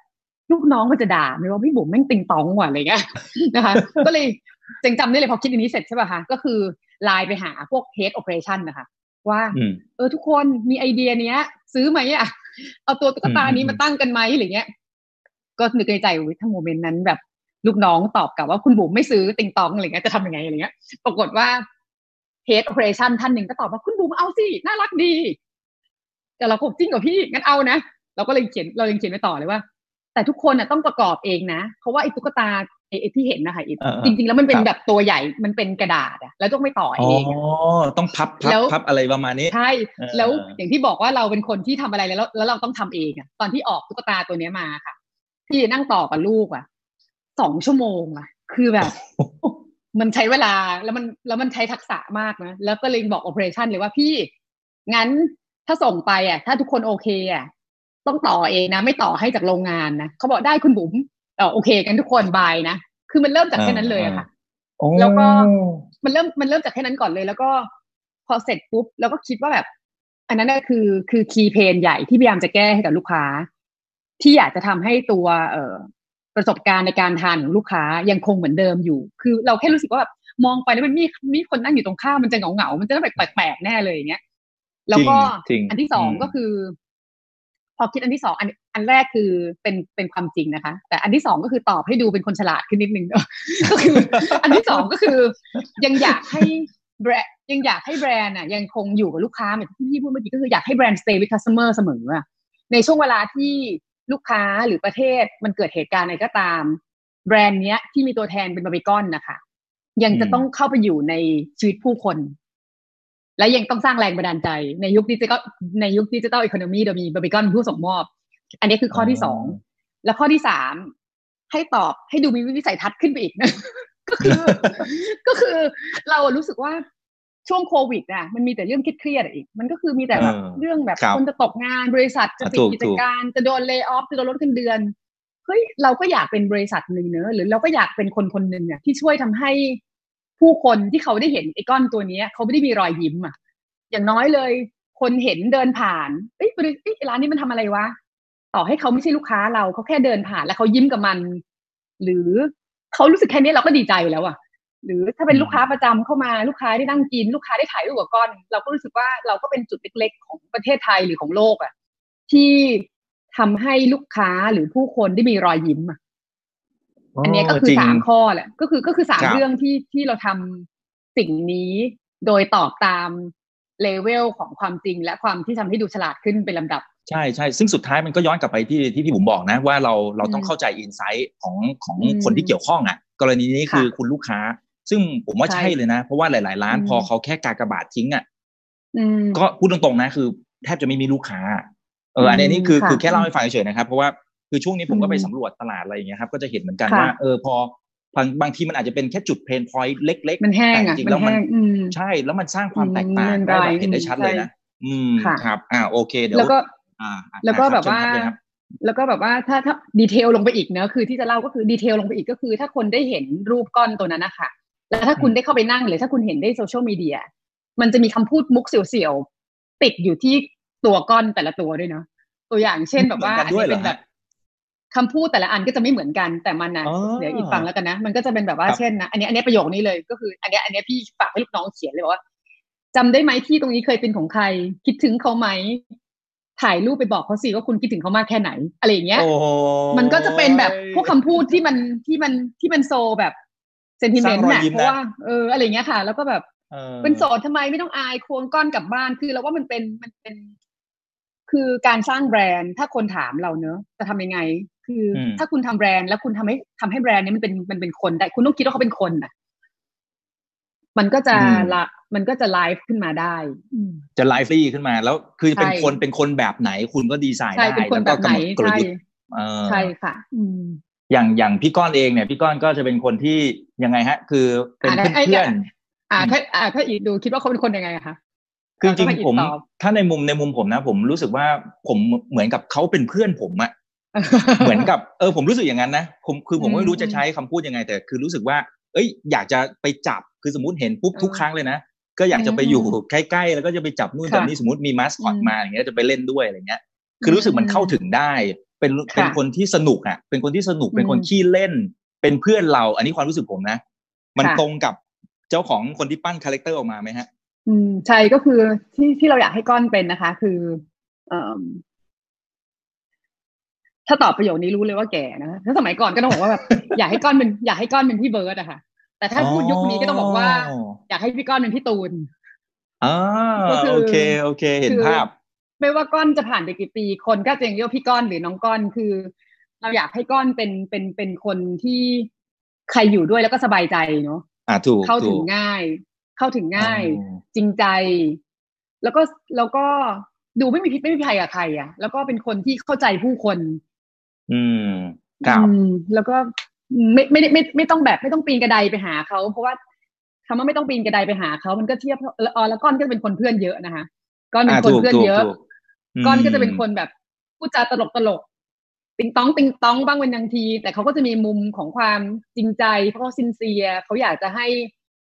ลูกน้องมันจะด่าไหมว่าพี่บุ๋มแม่งติงตองว่ะอะไรเงี้ยนะคะ ก็เลย จังจำได้เลยพอคิดอันนี้เสร็จใช่ป่ะคะก็คือไลน์ไปหาพวก head operation นะคะว่าอืมเออทุกคนมีไอเดียเนี้ย ซื้อไหมอะ เอาตัวตุ๊กตาอืมนี้มาตั้งกันไหมอะไรเงี้ย ก็นึกในใจวิถ้าโมเมนต์นั้นแบบลูกน้องตอบกลับว่าคุณบุ๋มไม่ซื้อติงตองอะไรเงี้ยจะทำยังไงอะไรเงี้ย ปรากฏว่า head operation ท่านหนึ่งก็ตอบว่าคุณบุ๋มเอาสิ น่ารักดี แต่เราก็บอกจริงเหรอพี่งั้นเอานะเราก็เลยเขียนเรายังเขียนไปต่อเลยว่า แต่ทุกคนน่ะต้องประกอบเองนะ เพราะว่าไอ้ตุ๊กตา ไอ้ไอ้ที่เห็นนะคะอีกเออเออจริงๆ แล้วมันเป็นครับแบบตัวใหญ่มันเป็นกระดาษอะแล้วต้องไม่ต่ออ๋อเองอะต้องพับพัแล้บวพับอะไรประมาณนี้ใช่เออแล้วอย่างที่บอกว่าเราเป็นคนที่ทำอะไรแล้ว แล้วเราต้องทำเองอะตอนที่ออกตุ๊กตาตัวเนี้ยมาค่ะพี่นั่งต่อกับลูกอะสองชั่วโมงอะคือแบบ มันใช้เวลาแล้วมันแล้วมันใช้ทักษะมากนะแล้วก็เลยบอกโอเปอเรชันเลยว่าพี่งั้นถ้าส่งไปอะ ถ้าทุกคนโอเคอะต้องต่อเองนะ ไม่ต่อให้จากโรงงานนะเขาบอกได้คุณบุ๋มเออโอเคกันทุกคนบายนะคือมันเริ่มจากแค่นั้นเลยอะค่ะโอ้แล้วก็มันเริ่มมันเริ่มจากแค่นั้นก่อนเลย แล้วก็พอเสร็จปุ๊บแล้วก็คิดว่าแบบ อันนั้นน่ะคือคือคีย์เพนใหญ่ที่พยายามจะแก้ให้กับลูกค้า ที่อยากจะทำให้ตัวเอ่อประสบการณ์ในการทานของลูกค้ายังคงเหมือนเดิมอยู่ คือเราแค่รู้สึกว่าแบบมองไปแล้วมันมีมีคนนั่งอยู่ตรงข้ามมันจะเหงาเหงาๆมันจะต้องแปลกๆแน่เลยอย่างเงี้ยแล้วก็จริงจริงอันที่สองอืมก็คือ พอคิดอันที่สองอัน อันแรกคือเป็นเป็นความจริงนะคะ แต่อันที่สองก็คือตอบให้ดูเป็นคนฉลาดขึ้นนิดนึงก็คือ อันที่สองก็คือยังอยากให้แบรนด์ยังอยากให้แบรนด์อะยังคงอยู่กับลูกค้าเหมือนที่พี่พูดเมื่อกี้ก็คืออยากให้แบรนด์ stay with customer เสมออะในช่วงเวลาที่ลูกค้าหรือประเทศมันเกิดเหตุการณ์อะไรก็ตาม แบรนด์เนี้ยที่มีตัวแทนเป็นบาร์บีกอนนะคะยังจะต้องเข้าไปอยู่ในชีวิตผู้คน และยังต้องสร้างแรงบันดาลใจในยุคดิจิทัลในยุค digital economy โดยมีบาร์บีกอนผู้ส่งมอบ อันนี้คือข้อที่สอง แล้วข้อที่สามให้ตอบให้ดูมีวิสัยทัศน์ขึ้นไปอีกนะก็คือ ก็คือเราอะรู้สึกว่าช่วงโควิดอะมันมีแต่เรื่องเครียดๆอะอีก มันก็คือมีแต่แบบเออเรื่องแบบครับคนจะตกงานบริษัทจะปิดถูกกิจการจะโดนเล y o ออฟจะโดนลดเงินเดือนเฮ้ยเราก็อยากเป็นบริษัทหนึ่งเนอะหรือเราก็อยากเป็นคนคนหนึ่งอะที่ช่วยทำให้ผู้คนที่เขาได้เห็นไอ้ก้อนตัวเนี้ยเขาไม่ได้มีรอยยิ้มอะอย่างน้อยเลย คนเห็นเดินผ่านเอ้ยบริเอ้ยร้านนี้มันทำอะไรวะ ต่อให้เขาไม่ใช่ลูกค้าเราเขาแค่เดินผ่านแล้วเขายิ้มกับมัน หรือเขารู้สึกแค่นี้เราก็ดีใจแล้วอะหรือถ้าเป็นอืมลูกค้าประจำเข้ามาลูกค้าที่นั่งกิน ลูกค้าได้ถ่ายรูปกับก้อน เราก็รู้สึกว่าเราก็เป็นจุดเล็กๆ ของประเทศไทยหรือของโลกอะที่ทำให้ลูกค้าหรือผู้คนได้มีรอยยิ้มอะอันเนี้ยก็คือจริงสามข้อแหละ ก็คือก็คือสามครับเรื่องที่ที่เราทำสิ่งนี้โดยตอบตามเลเวลของความจริงและความที่ทำให้ดูฉลาดขึ้นเป็นลำดับ ใช่ใช่ซึ่งสุดท้ายมันก็ย้อนกลับไปที่ที่พี่บุ๋มบอกนะ ว่าเราเราต้องอืมเข้าใจอินไซต์ของของอืมคนที่เกี่ยวข้องอะ กรณีนี้ค่ะคือคุณลูกค้า ซึ่งผมว่าใช่ใช่เลยนะ เพราะว่าหลาย ๆ ร้านอืมพอเขาแค่กากบาททิ้งอะอืมก็พูดตรงๆนะคือ แทบจะไม่มีลูกค้าเอออันนี้นี่คือค่ะคือแค่เล่าให้ฟังเฉยๆนะครับ เพราะว่าคือช่วงนี้ผมก็ไปอืมสำรวจตลาดอะไรอย่างเงี้ยครับ ก็จะเห็นเหมือนกันค่ะว่าเออพอบางบางทีมันอาจจะเป็นแค่จุดเพนพอยต์เล็กๆมันแห้งแต่อะจริงๆมันแล้วมันแห้งอืมใช่แล้วมันสร้างความอืมแตกต่างมันได้แบบไรเห็นได้ชัดเลยนะ อืมค่ะครับ อ่าโอเคเดี๋ยว แล้วก็อ่าแล้วก็อ่าแบบว่าเชิญครับเลยครับแล้วก็แบบว่าถ้าถ้า detail ลงไปอีกเนอะคือที่จะเล่าก็คือ detail ลงไปอีกก็คือ ถ้าคนได้เห็นรูปก้อนตัวนั้นนะคะแล้วถ้าคุณได้เข้าไปนั่งหรือถ้าคุณเห็นได้โซเชียลมีเดียมันจะมีคำพูดมุกเสี่ยวๆติดอยู่ที่ตัวก้อนแต่ละตัวด้วยเนาะตัวอย่างเช่นแบบว่าเหมือนกันด้วยเหรอเป็นแบบคำพูดแต่ละอันก็จะไม่เหมือนกันแต่มันนะอ๋อเดี๋ยวอีกฟังแล้วกันนะ มันก็จะเป็นแบบว่าครับเช่นนะอันนี้อันนี้ประโยคนี้เลยก็คือ อันนี้อันนี้พี่ฝากให้ลูกน้องเขียนเลยบอกว่าจำได้ไหมที่ตรงนี้เคยเป็นของใคร คิดถึงเขาไหม ถ่ายรูปไปบอกเขาสิว่าคุณคิดถึงเขามากแค่ไหน อะไรอย่างเงี้ยโอ้โหมันก็จะเป็นแบบพวกคำพูดที่มันที่มันที่มันโซแบบเซนติเมนต์สร้างรอยน่ะยิ้มเพนะราะว่าเอออะไรอย่างเงี้ยค่ะ แล้วก็แบบออเป็นโสดทำไมไม่ต้องอายควงก้อนกลับบ้านคือเราว่ามันเป็นมันเป็น คือการสร้างแบรนด์ถ้าคนถามเราเนอะจะทำยังไง คืออถ้าคุณทำแบรนด์แล้วคุณทำให้ทำให้แบรนด์นี้มันเป็นมันเป็นคนได้คุณต้องคิดว่าเขาเป็นคนอะ มันก็จะละมันก็จะไลฟ์ขึ้นมาได้จะไลฟ์ฟี่ขึ้นมาแล้วคือเป็นคนเป็นคนแบบไหนคุณก็ดีไซน์ได้แล้วก็กำหนดกลยุทธ์ใช่ค่ะอือย่างอย่างพี่ก้อนเองเนี่ยพี่ก้อนก็จะเป็นคนที่ยังไงฮะ คือเป็นเพื่อนอ่าถ้าอ่าถ้าอีกดูคิดว่าเขาเป็นคนยังไงคะคือจริงผมถ้าในมุมในมุมผมนะ ผมรู้สึกว่าผมเหมือนกับเขาเป็นเพื่อนผมอะเหมือนกับเออผมรู้สึกอย่างนั้นนะผมคือผมไม่รู้จะใช้คำพูดยังไง แต่คือรู้สึกว่า เอ้ย อยากจะไปจับคือสมมติเห็นปุ๊บทุกครั้งเลยนะก็อยากจะไปอยู่ใกล้ๆแล้วก็จะไปจับนู่นจับนี่สมมติมีมาสคอตมาอย่างเงี้ยจะไปเล่นด้วยอะไรเงี้ย คือรู้สึกมันเข้าถึงได้ เป็นเป็นคนที่สนุกอะ เป็นคนที่สนุกเป็นคนขี้เล่น เป็นเพื่อนเรา อันนี้ความรู้สึกผมนะ มันตรงกับเจ้าของคนที่ปั้นคาแรคเตอร์ออกมาไหมฮะ อืมใช่ก็คือที่ที่เราอยากให้ก้อนเป็นนะคะ คือเอ่อ ถ้าตอบประโยคนี้รู้เลยว่าแก่นะถ้าสมัยก่อนก็ต้องบอกว่าแบบอยากให้ก้อนเป็นอยากให้ก้อนเป็นพี่เบิร์ดอะค่ะ แต่ถ้าพูดยุคนี้ก็ต้องบอกว่า อยากให้พี่ก้อนเป็นพี่ตูนอ่าโอเคโอเค เห็นภาพ ไม่ว่าก้อนจะผ่านไปกี่ปี คนก็จะยังเรียกพี่ก้อนหรือน้องก้อนคือ เราอยากให้ก้อนเป็นเป็นเป็นคนที่ใครอยู่ด้วยแล้วก็สบายใจเนาะอ่าถูกเข้าถึงง่าย เข้าถึงง่าย จริงใจ แล้วก็แล้วก็ดูไม่มีพิษไม่มีภัยกับใครอะ แล้วก็เป็นคนที่เข้าใจผู้คน อืมครับแล้วก็ไม่ไม่ไม่ไม่ต้องแบบไม่ต้องปีนกระไดไปหาเขาเพราะว่าคำว่าไม่ต้องปีนกระไดไปหาเขามันก็เทียบอ๋อแล้วก้อนก็เป็นคนเพื่อนเยอะนะคะก้อนเป็นคนเพื่อนเยอะ ก้อนก็จะเป็นคนแบบพูดจาตลกตลกติงต้องติงต้องบ้างเป็นบางที แต่เขาก็จะมีมุมของความจริงใจเพราะเขาซินเซียเขาอยากจะให้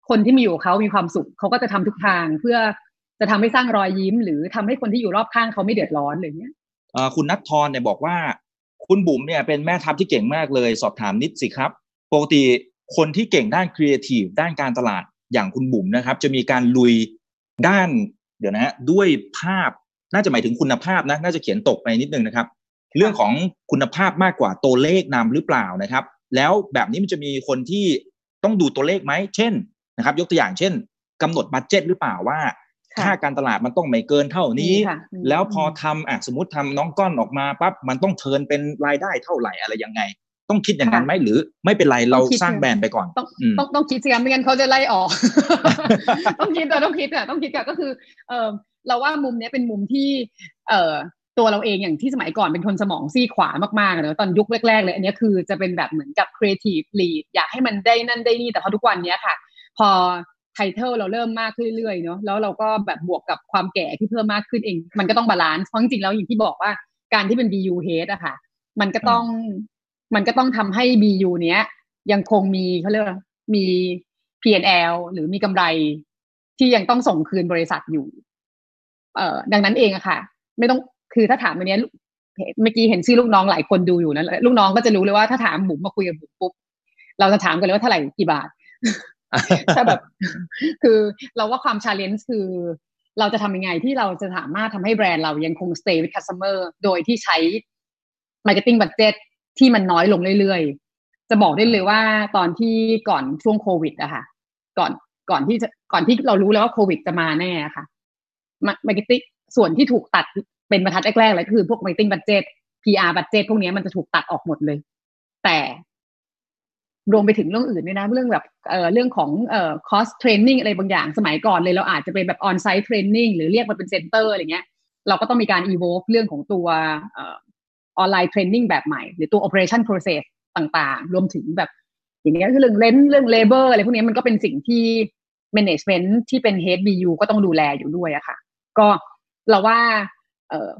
คนที่มีอยู่เขามีความสุขเขาก็จะทำทุกทางเพื่อจะทำให้สร้างรอยยิ้ม หรือทำให้คนที่อยู่รอบข้างเขาไม่เดือดร้อนอะไรเงี้ยคุณนัททรเนี่ยบอกว่า คุณบุ๋มเนี่ยเป็นแม่ทัพที่เก่งมากเลยสอบถามนิดสิครับปกติคนที่เก่งด้านครีเอทีฟด้านการตลาดอย่างคุณบุ๋มนะครับ จะมีการลุยด้านเดี๋ยวนะฮะด้วยภาพน่าจะหมายถึงคุณภาพนะน่าจะเขียนตกไปนิดนึงนะครับ เรื่องของคุณภาพมากกว่าตัวเลขนำหรือเปล่านะครับ แล้วแบบนี้มันจะมีคนที่ต้องดูตัวเลขไหมเช่นนะครับ ยกตัวอย่างเช่นกำหนดบัตเจ็ตหรือเปล่าว่า ค่าการตลาดมันต้องไม่เกินเท่านี้ แล้วพอทำอะสมมติทำน้องก้อนออกมาปั๊บมันต้องเทินเป็นรายได้เท่าไหร่อะไรยังไง ต้องคิดอย่างนั้นไหมหรือไม่เป็นไรเราสร้างแบรนด์ไปก่อน ต้องต้องต้องคิดสิครับไม่งั้นเขาจะไล่ออก ต้องคิดแต่ต้องคิดอะต้องคิดอะก็คือ เออเราว่ามุมนี้เป็นมุมที่ เออตัวเราเองอย่างที่สมัยก่อนเป็นคนสมองซีขวามากๆเลยตอนยุคแรกๆเลย อันนี้คือจะเป็นแบบเหมือนกับ creative lead อยากให้มันได้นั่นได้นี่แต่พอทุกวันนี้ค่ะ พอ title เราเริ่มมากขึ้นเรื่อยๆเนาะแล้วเราก็แบบบวกกับความแก่ที่เพิ่มมากขึ้นเอง มันก็ต้องบาลานซ์เพราะจริงๆแล้วอย่างที่บอกว่าการที่เป็น BU head อะค่ะ มันก็ต้องมันก็ต้องทำให้ BU เนี้ย ยังคงมีเขาเรียกมี P&L หรือมีกำไรที่ยังต้องส่งคืนบริษัทอยู่ เอ่อดังนั้นเองอะค่ะ ไม่ต้องคือถ้าถามอันนี้เมื่อกี้เห็นชื่อลูกน้องหลายคนดูอยู่นะลูกน้องก็จะรู้เลยว่าถ้าถามบุ๋มมาคุยกับบุ๋มปุ๊บเราจะถามกันเลยว่าเท่าไหร่กี่บาท แต่แบบ คือเราว่าความชาเลนจ์คือ เราจะทำยังไงที่เราจะสามารถทำให้แบรนด์เรายังคง stay with customer โดยที่ใช้ marketing budget ที่มันน้อยลงเรื่อยๆ จะบอกได้เลยว่าตอนที่ก่อนช่วงโควิดอะค่ะ ก่อนก่อนที่จะก่อนที่เรารู้แล้วว่าโควิดจะมาแน่ค่ะ marketing ส่วนที่ถูกตัดเป็นบรรทัดแรกๆเลยคือพวกมาร์เก็ตติ้งบัตเจ็ต PR บัตเจ็ตพวกนี้มันจะถูกตัดออกหมดเลย แต่ รวมไปถึงเรื่องอื่นด้วยนะเรื่องแบบเอ่อเรื่องของเอ่อ cost training อะไรบางอย่างสมัยก่อนเลยเราอาจจะเป็นแบบ onsite training หรือเรียกมาเป็น center อะไรเงี้ยเราก็ต้องมีการอีโวฟเรื่องของตัวออนไลน์เทรนนิ่งแบบใหม่ หรือตัว operation process ต่างๆ รวมถึงแบบ อย่างเงี้ยคือเรื่องเลนเรื่องเลเบอร์อะไรพวกนี้มันก็เป็นสิ่งที่ management ที่เป็น head BU ก็ต้องดูแลอยู่ด้วยอะค่ะ ก็เราว่าเอ่อ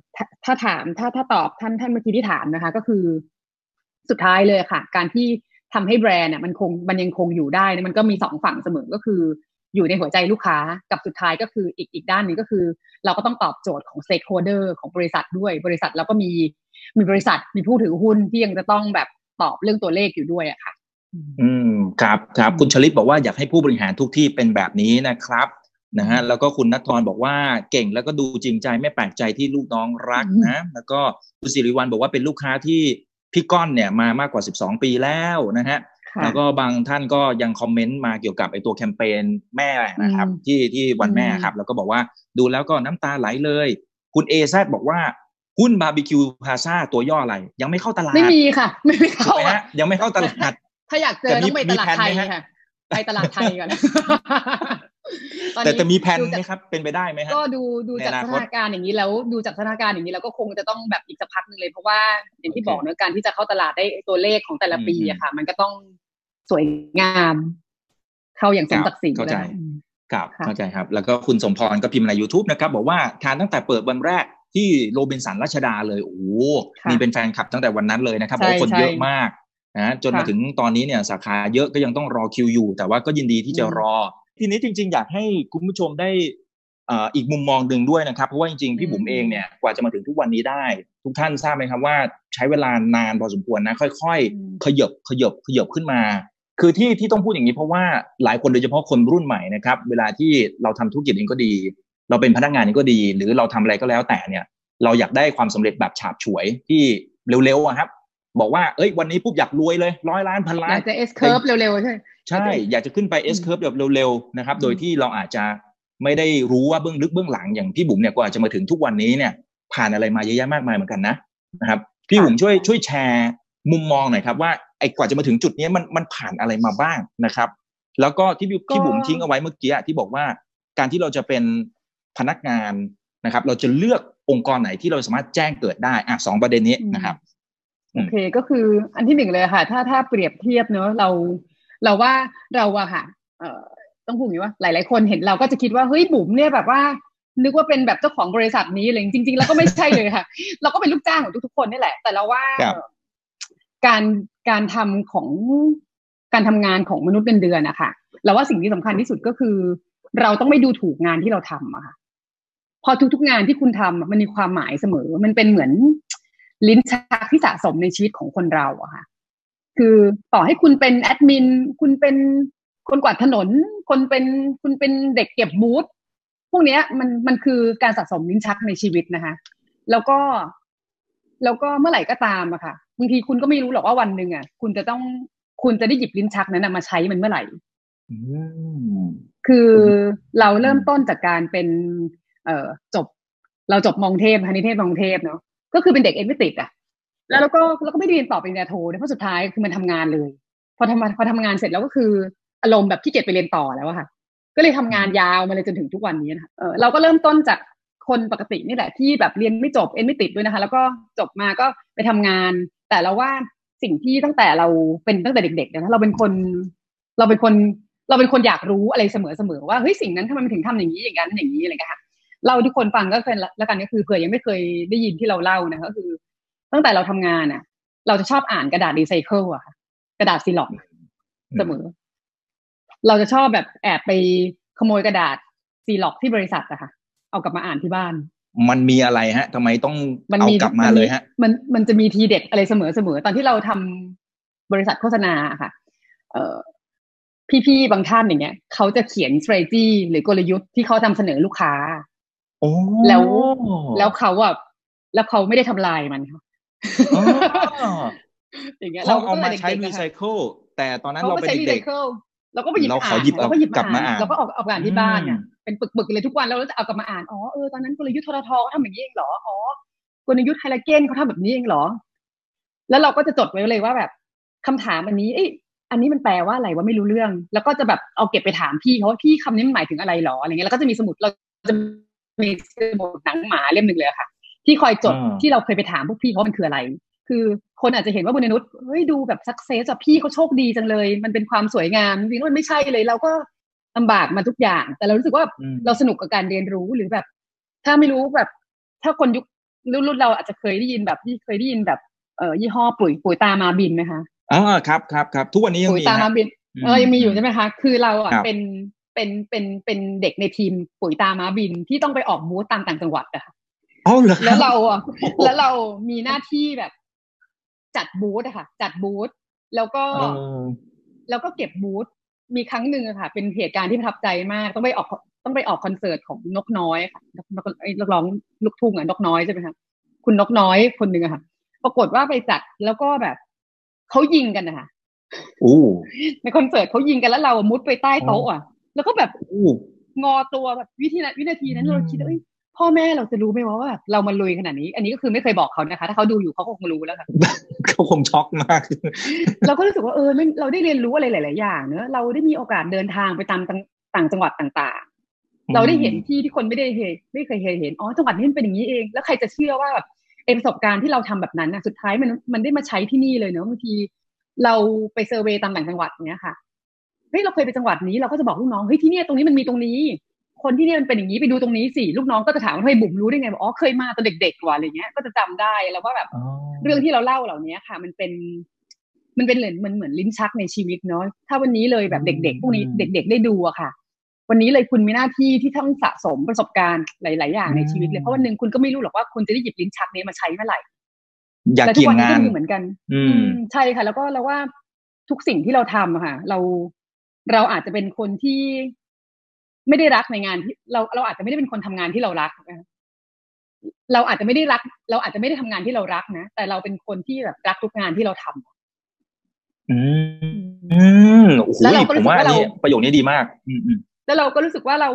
ถ้าถามถ้าถ้าตอบท่านท่านเมื่อกี้ที่ถามนะคะ ก็คือสุดท้ายเลยค่ะ การที่ ทำให้แบรนด์เนี่ยมันคงมันยังคงอยู่ได้มันก็มีสองฝั่งเสมอก็คือ อยู่ในหัวใจลูกค้ากับสุดท้ายก็คืออีกอีกด้านนึงก็คือ เราก็ต้องตอบโจทย์ของ stakeholder ของบริษัทด้วยบริษัทแล้วก็มีมีบริษัทมีผู้ถือหุ้นที่ยังจะต้องแบบตอบเรื่องตัวเลขอยู่ด้วยอะค่ะ อืมครับครับคุณชลิตบอกว่าอยากให้ผู้บริหารทุกที่เป็นแบบนี้นะครับนะฮะแล้วก็คุณนัททรบอกว่าเก่งแล้วก็ดูจริงใจไม่แปลกใจที่ลูกน้องรักนะ แล้วก็คุณสิริวัลบอกว่าเป็นลูกค้าที่ พี่ก้อนเนี่ยมามากกว่า 12 ปีแล้วนะฮะแล้วก็บางท่านก็ยังคอมเมนต์มาเกี่ยวกับไอตัวแคมเปญแม่นะครับ ที่ที่วันแม่ครับ แล้วก็บอกว่าดูแล้วก็น้ำตาไหลเลย คุณเอแซบอกว่าหุ้นบาร์บีคิวพาซาตัวย่ออะไร ยังไม่เข้าตลาด ไม่มีค่ะ ไม่ไม่ถูกเข้าไหมอะฮะยังไม่เข้าตลาด ถ้าอยากเจอแต่มีต้องไปตลาดไทยมีแผนไหมฮะค่ะไปตลาดไทยก่อนตอน แต่นี้จะมีแผนดูไหมจากครับ เป็นไปได้ไหมฮะก็ดูดูจากในอนาสคตถานการณ์อย่างนี้แล้วดูจากสถานการณ์อย่างนี้แล้วก็คงจะต้องแบบอีกสักพักหนึงเลยเพราะว่าอย่างที่โอเคบอกเนอะการที่จะเข้าตลาดได้ตัวเลขของแต่ละปีอืมอะค่ะ มันก็ต้องสวยงาม เข้าอย่างสมศักดิ์ศรีเข้าใจนะคะอืมครับค่ะเข้าใจครับ แล้วก็คุณสมพรก็พิมพ์ใน YouTube นะครับ บอกว่าทานตั้งแต่เปิดวันแรกที่โรบินสันรัชดาเลยโอ้โหค่ะมีเป็นแฟนคลับตั้งแต่วันนั้นเลยนะครับใช่บอกว่าคนใช่เยอะมากนะจนมาค่ะถึงตอนนี้เนี่ยสาขาเยอะก็ยังต้องรอคิวอยู่ แต่ว่าก็ยินดีที่จะอืมรอ ทีนี้จริง ๆ อยากให้คุณผู้ชมได้เอ่ออีกมุมมองหนึ่งด้วยนะครับ เพราะว่าจริงๆ พี่บุ๋มเองเนี่ยกว่าจะมาถึงทุกวันนี้ได้ ทุกท่านทราบไหมครับว่าใช้เวลานานพอสมควรนะ ค่อยอืมๆขยบขยบขยบขึ้นมา คือที่ที่ต้องพูดอย่างนี้เพราะว่าหลายคนโดยเฉพาะคนรุ่นใหม่นะครับ เวลาที่เราทำธุรกิจเองก็ดี เราเป็นพนักงานเองก็ดี หรือเราทำอะไรก็แล้วแต่เนี่ยเราอยากได้ความสำเร็จแบบฉาบฉวยที่เร็วๆอะครับ บอกว่าเอ้ยวันนี้ปุ๊บอยากรวยเลยร้อยล้านพันล้าอนยากจะ S curve เร็วๆใช่ไหม ใช่อยากจะขึ้นไป S curve แบบเร็วๆนะครับ โดยที่เราอาจจะไม่ได้รู้ว่าเบื้องลึกเบื้องหลังอย่างพี่บุ๋มเนี่ยกว่าจะมาถึงทุกวันนี้เนี่ย ผ่านอะไรมาเยอะแยะมากมายเหมือนกันนะนะครับ พี่บุ๋มช่วยช่วยแชร์มุมมองหน่อยครับว่าไอ้กว่าจะมาถึงจุดนี้มันมันผ่านอะไรมาบ้างนะครับ แล้วก็ที่พี่พี่บุ๋มทิ้งเอาไว้เมื่อกี้อะที่บอกว่าการที่เราจะเป็นพนักงานนะครับ เราจะเลือกองค์กรไหนที่เราสามารถแจ้งเกิดได้อะสองประเด็นนี้นะครับอืโอมเคก็คืออันที่หนึ่งเลยค่ะ ถ้าถ้าเปรียบเทียบเนอะเรา เราว่าเราอะค่ะเอ่อต้องพูดอย่างนี้ว่าหลาย ๆ คนเห็นเราก็จะคิดว่าเฮ้ยบุ๋มเนี่ยแบบว่า นึกว่าเป็นแบบเจ้าของบริษัทนี้เลยจริง ๆ แล้วก็ไม่ใช่เลยค่ะ เราก็เป็นลูกจ้างของทุก ๆ คนนี่แหละ แต่เราว่าครับการการทำของการทำงานของมนุษย์เงินเดือนนะคะเราว่าสิ่งที่สำคัญที่สุดก็คือ เราต้องไม่ดูถูกงานที่เราทำอะค่ะพอทุกๆงานที่คุณทำอะมันมีความหมายเสมอ มันเป็นเหมือนลิ้นชักที่สะสมในชีวิตของคนเราอะค่ะ คือต่อให้คุณเป็นแอดมิน คุณเป็นคนกวาดถนน คนเป็นคุณเป็นเด็กเก็บบูธพวกเนี้ยมันมันคือการสะสมลิ้นชักในชีวิตนะคะ แล้วก็ แล้วก็เมื่อไหร่ก็ตามอะค่ะบางทีคุณก็ไม่รู้หรอกว่าวันหนึ่งอะคุณจะต้องคุณจะได้หยิบลิ้นชักนั้นมาใช้มันเมื่อไหร่คือเราเริ่มต้นจากการเป็น เอ่อจบ เราจบมองเทพคณิเทศมองเทพเนาะก็คือเป็นเด็กเอ็นไม่ติดอะ แล้วเราก็เราก็ไม่ได้เรียนต่อปริญญาโทนะเพราะสุดท้ายคือมันทำงานเลย พอทำพอทำงานเสร็จแล้วก็คืออารมณ์แบบขี้เกียจไปเรียนต่อแล้วอะค่ะ ก็เลยทำงานยาวมาเลยจนถึงทุกวันนี้นะคะเออเราก็เริ่มต้นจากคนปกตินี่แหละที่แบบเรียนไม่จบเอ็นไม่ติดด้วยนะคะ แล้วก็จบมาก็ไปทำงาน แต่เราว่าสิ่งที่ตั้งแต่เราเป็นตั้งแต่เด็กๆนะเราเป็นคน เราเป็นคนเราเป็นคนอยากรู้อะไรเสมอๆว่าเฮ้ยสิ่งนั้นทำไมมันถึงทำอย่างนี้อย่างนั้นอย่างนี้อะไรเงี้ยค่ะเล่าให้ทุกคนฟังก็เป็นแล้วกันก็คือเผื่อยังไม่เคยได้ยินที่เราเล่านะก็คือ ตั้งแต่เราทำงานอะ เราจะชอบอ่านกระดาษรีไซเคิลอะค่ะกระดาษซีล็อกเสมอ เราจะชอบแบบแอบไปขโมยกระดาษซีล็อกที่บริษัทอะค่ะ เอากลับมาอ่านที่บ้าน มันมีอะไรฮะทำไมต้องมันเอามีกลับมาเลยฮะ มันมันจะมีทีเด็ดอะไรเสมอเสมอตอนที่เราทำบริษัทโฆษณาอะค่ะ เอ่อพี่ๆบางท่านอย่างเงี้ยเขาจะเขียน strategy หรือกลยุทธ์ที่เขาทำเสนอลูกค้าโอ้แล้วแล้วเขาอะแล้วเขาไม่ได้ทำลายมันค่ะ อ๋ออย่างเงี้ยเขาเอามาก็ใช้ด็กๆรีอะไซค่ะเคิลแต่ตอนนั้นเขาเราก็เป็นใช้รีไซเด็กเคิลเราก็ไปหยิบเราขออ่านหยิบเราก็หยิบกลับมาอ่านเราก็เอาเอาอ่านที่บ้านเนี่ยอืมเป็นปึกๆเลยทุกวันแล้วเราจะเอากลับมาอ่านอ๋อเออตอนนั้นกลยุทธ์ทททเขาทำอย่างนี้เองเหรออ๋อกลยุทธ์ไฮลาเกนเขาทำแบบนี้เองเหรอ แล้วเราก็จะจดไว้เลยว่าแบบคำถามอันนี้เอ้ยอันนี้มันแปลว่าอะไรว่าไม่รู้เรื่อง แล้วก็จะแบบเอาเก็บไปถามพี่เขาว่าพี่คำนี้มันหมายถึงอะไรหรออะไรเงี้ยแล้วก็จะมีสมุดเราจะมีสมุดหนังหมาเล่มหนึ่งเลยอะค่ะ ที่คอยจดอ่าที่เราเคยไปถามพวกพี่เขาว่ามันคืออะไร คือคนอาจจะเห็นว่าบุญนุชเฮ้ยดูแบบสักเซสอะพี่เขาโชคดีจังเลย มันเป็นความสวยงามจริงๆแล้วมันไม่ใช่เลย เราก็ลำบากมาทุกอย่าง แต่เรารู้สึกว่าอืมเราสนุกกับการเรียนรู้หรือแบบ ถ้าไม่รู้แบบ ถ้าคนยุครุ่นเราอาจจะเคยได้ยินแบบที่เคยได้ยินแบบเอ่อยี่ห้อปุ๋ยปุ๋ยตามาบินไหมคะอ๋อครับครับครับทุกวันนี้ยังปุ๋ยมีตามาฮะบินเออยังมีอยู่ใช่ไหมคะ คือเราอะครับเป็นเป็นเป็นเป็นเด็กในทีมปุ๋ยตามาบินที่ต้องไปออกบูธตามต่างจังหวัดอะค่ะ อ๋อเหรอคบแล้วเราอะโอ้โหแล้วเรามีหน้าที่แบบ จัดบูธอะค่ะ จัดบูธแล้วก็เออแล้วก็เก็บบูธมีครั้งหนึ่งอะค่ะ เป็นเหตุการณ์ที่ประทับใจมากต้องไปออกต้องไปออกคอนเสิร์ตของนกน้อยค่ะนกนกไอ้นักร้องลูกทุ่งอะนกน้อยใช่ไหมคะคุณนกน้อยคนหนึ่งอะค่ะ ปรากฏว่าไปจัดแล้วก็แบบเขายิงกันนะคะอู้ในคอนเสิร์ตเขายิงกันแล้วเราอะมุดไปใต้โต๊ะอะแล้วก็แบบอู้งอตัวแบบวิธีนั้นวินาทีนั้นอืมเราคิดว่าเอ้ย พ่อแม่เราจะรู้ไหมว่าแบบเรามาลุยขนาดนี้ อันนี้ก็คือไม่เคยบอกเขานะคะ ถ้าเขาดูอยู่เขาคงรู้แล้วค่ะเขาคงช็อกมาก เราก็รู้สึกว่าเออเราได้เรียนรู้อะไรหลาย ๆ อย่าง เนอะเราได้มีโอกาสเดินทางไปตามต่างจังหวัดต่าง ๆ เราได้เห็นที่ที่คนไม่ได้เห็นไม่เคยเห็นอ๋อจังหวัดนี้เป็นอย่างนี้เอง แล้วใครจะเชื่อว่าแบบเอประสบการณ์ที่เราทำแบบนั้นนะสุดท้ายมันมันได้มาใช้ที่นี่เลยเนอะบางที เราไปเซอร์เวยตามต่างจังหวัดเนี้ยค่ะเฮ้ยเราเคยไปจังหวัดนี้เราก็จะบอกลูกน้องเฮ้ยที่นี่ตรงนี้มันมีตรงนี้ คนที่นี่มันเป็นอย่างนี้ไปดูตรงนี้สิลูกน้องก็จะถามว่าเฮ้ยบุ๋มรู้ได้ไงบอกอ๋อเคยมาตอนเด็กๆว่ะอะไรเงี้ย ก็จะจำได้แล้วว่าแบบเรื่องที่เราเล่าเหล่านี้ค่ะ มันเป็น มันเป็นเหมือนมันเหมือนลิ้นชักในชีวิตเนาะถ้าวันนี้เลยแบบเด็ก ๆ พวกนี้เด็ก ๆ ได้ดูอะค่ะ วันนี้เลยคุณมีหน้าที่ที่ต้องสะสมประสบการณ์หลาย ๆ อย่างในชีวิตเลยเพราะวันหนึ่งคุณก็ไม่รู้หรอกว่าคุณจะได้หยิบลิ้นชักนี้มาใช้เมื่อไหร่อยากและทุเกี่กยวันงนี้งาก็นมีเหมือนกัน อือืมมใช่ค่ะ แล้วก็เราว่าทุกสิ่งที่เราทำอะค่ะ เราเราอาจจะเป็นคนที่ ไม่ได้รักในงานที่เราเราอาจจะไม่ได้เป็นคนทำงานที่เรารักนะเราอาจจะไม่ได้รัก เราอาจจะไม่ได้ทำงานที่เรารักนะแต่เราเป็นคนที่แบบรักทุกงานที่เราทำอืมอืมโอ้โหแล้วเราก็ผรู้มสึกว่าอัว่านเรานี้ประโยคนี้ดีมากอืมอืมแล้วเราก็รู้สึกว่าเรา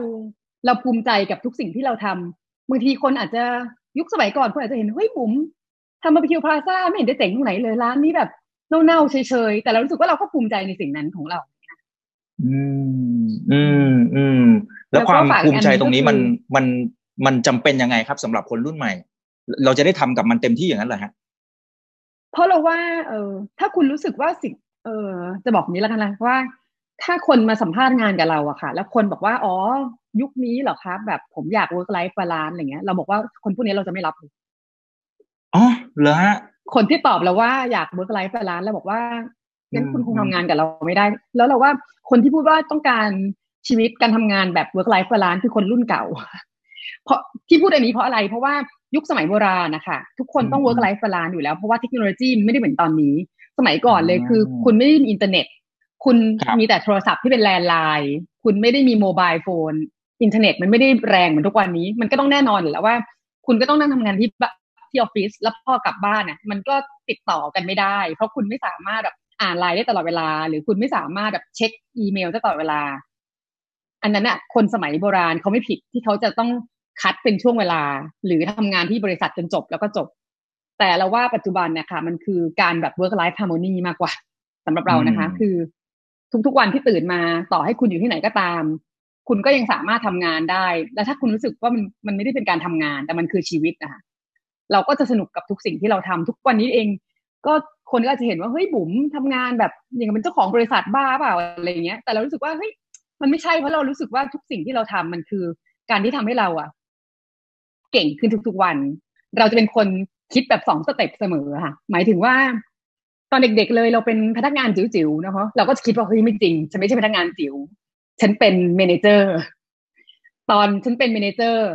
เราภูมิใจกับทุกสิ่งที่เราทำบางทีคนอาจจะยุคสมัยก่อนคนอาจจะเห็นเฮ้ยบุ๋มทำบาร์บีคิวพลาซ่าไม่เห็นจะเจ๋งตรงไหนเลยร้านนี้แบบเน่าๆเฉยๆแต่เรารู้สึกว่าเราก็ภูมิใจในสิ่งนั้นของเรา อืมอืมอืมแล้วแล้วก็ความฝากภูมิใจอันนี้ตรงนี้ก็คือมันมันมันจำเป็นยังไงครับสำหรับคนรุ่นใหม่ เราจะได้ทำกับมันเต็มที่อย่างนั้นเหรอฮะเพราะเราว่า เออถ้าคุณรู้สึกว่าสิ่งเออจะบอกนี้แล้วกันนะว่า ถ้าคนมาสัมภาษณ์งานกับเราอะค่ะ แล้วคนบอกว่า อ๋อ ยุคนี้เหรอครับแบบผมอยาก work life balance อะไรเงี้ย เราบอกว่าคนพวกนี้เราจะไม่รับเลยอ๋อเหรอฮะคนที่ตอบเราว่าอยาก work life balance แล้วบอกว่า งั้นคุณอืมคงทำงานกับเราไม่ได้ แล้วเราว่าคนที่พูดว่าต้องการชีวิตการทำงานแบบ work life balance คือคนรุ่นเก่า เพราะที่พูดอันนี้เพราะอะไรเพราะว่ายุคสมัยโบราณนะคะทุกคนต้อง work life balance อยู่แล้ว เพราะว่าเทคโนโลยีมันไม่ได้เหมือนตอนนี้ สมัยก่อนเลยคือ คุณไม่ได้มีอินเทอร์เน็ต คุณครับมีแต่โทรศัพท์ที่เป็น landline คุณไม่ได้มี mobile phone อินเทอร์เน็ตมันไม่ได้แรงเหมือนทุกวันนี้ มันก็ต้องแน่นอนอยู่แล้วว่า คุณก็ต้องนั่งทำงานที่บที่ออฟฟิศแล้วพอกลับบ้านน่ะมันก็ติดต่อกันไม่ได้ เพราะคุณไม่สามารถแบบ อ่านไลน์ได้ตลอดเวลา หรือคุณไม่สามารถแบบเช็คอีเมลได้ตลอดเวลา อันนั้นน่ะคนสมัยโบราณเขาไม่ผิดที่เขาจะต้อง cut เป็นช่วงเวลา หรือทำงานที่บริษัทจนจบแล้วก็จบ แต่เราว่าปัจจุบันเนี่ยค่ะมันคือการแบบ work life harmony มากกว่าสำหรับเรานะคะอืมคือทุกๆวันที่ตื่นมาต่อให้คุณอยู่ที่ไหนก็ตาม คุณก็ยังสามารถทำงานได้ แล้วถ้าคุณรู้สึกว่ามันมันไม่ได้เป็นการทำงาน แต่มันคือชีวิตนะคะเราก็จะสนุกกับทุกสิ่งที่เราทำทุกวันนี้เอง ก็ คนก็อาจจะเห็นว่าเฮ้ยบุ๋มทำงานแบบอย่างกับเป็นเจ้าของบริษัทบ้าเปล่าอะไรอย่างเงี้ยแต่เรารู้สึกว่าเฮ้ยมันไม่ใช่เพราะเรารู้สึกว่าทุกสิ่งที่เราทำมันคือ การที่ทำให้เราอะเก่งขึ้นทุกๆวัน เราจะเป็นคนคิดแบบสอง step เสมอค่ะ หมายถึงว่า ตอนเด็กๆเลยเราเป็นพนักงานจิ๋วๆนะคะเราก็จะคิดว่าเฮ้ยไม่จริงฉันไม่ใช่พนักงานจิ๋วฉันเป็น manager ตอนฉันเป็น manager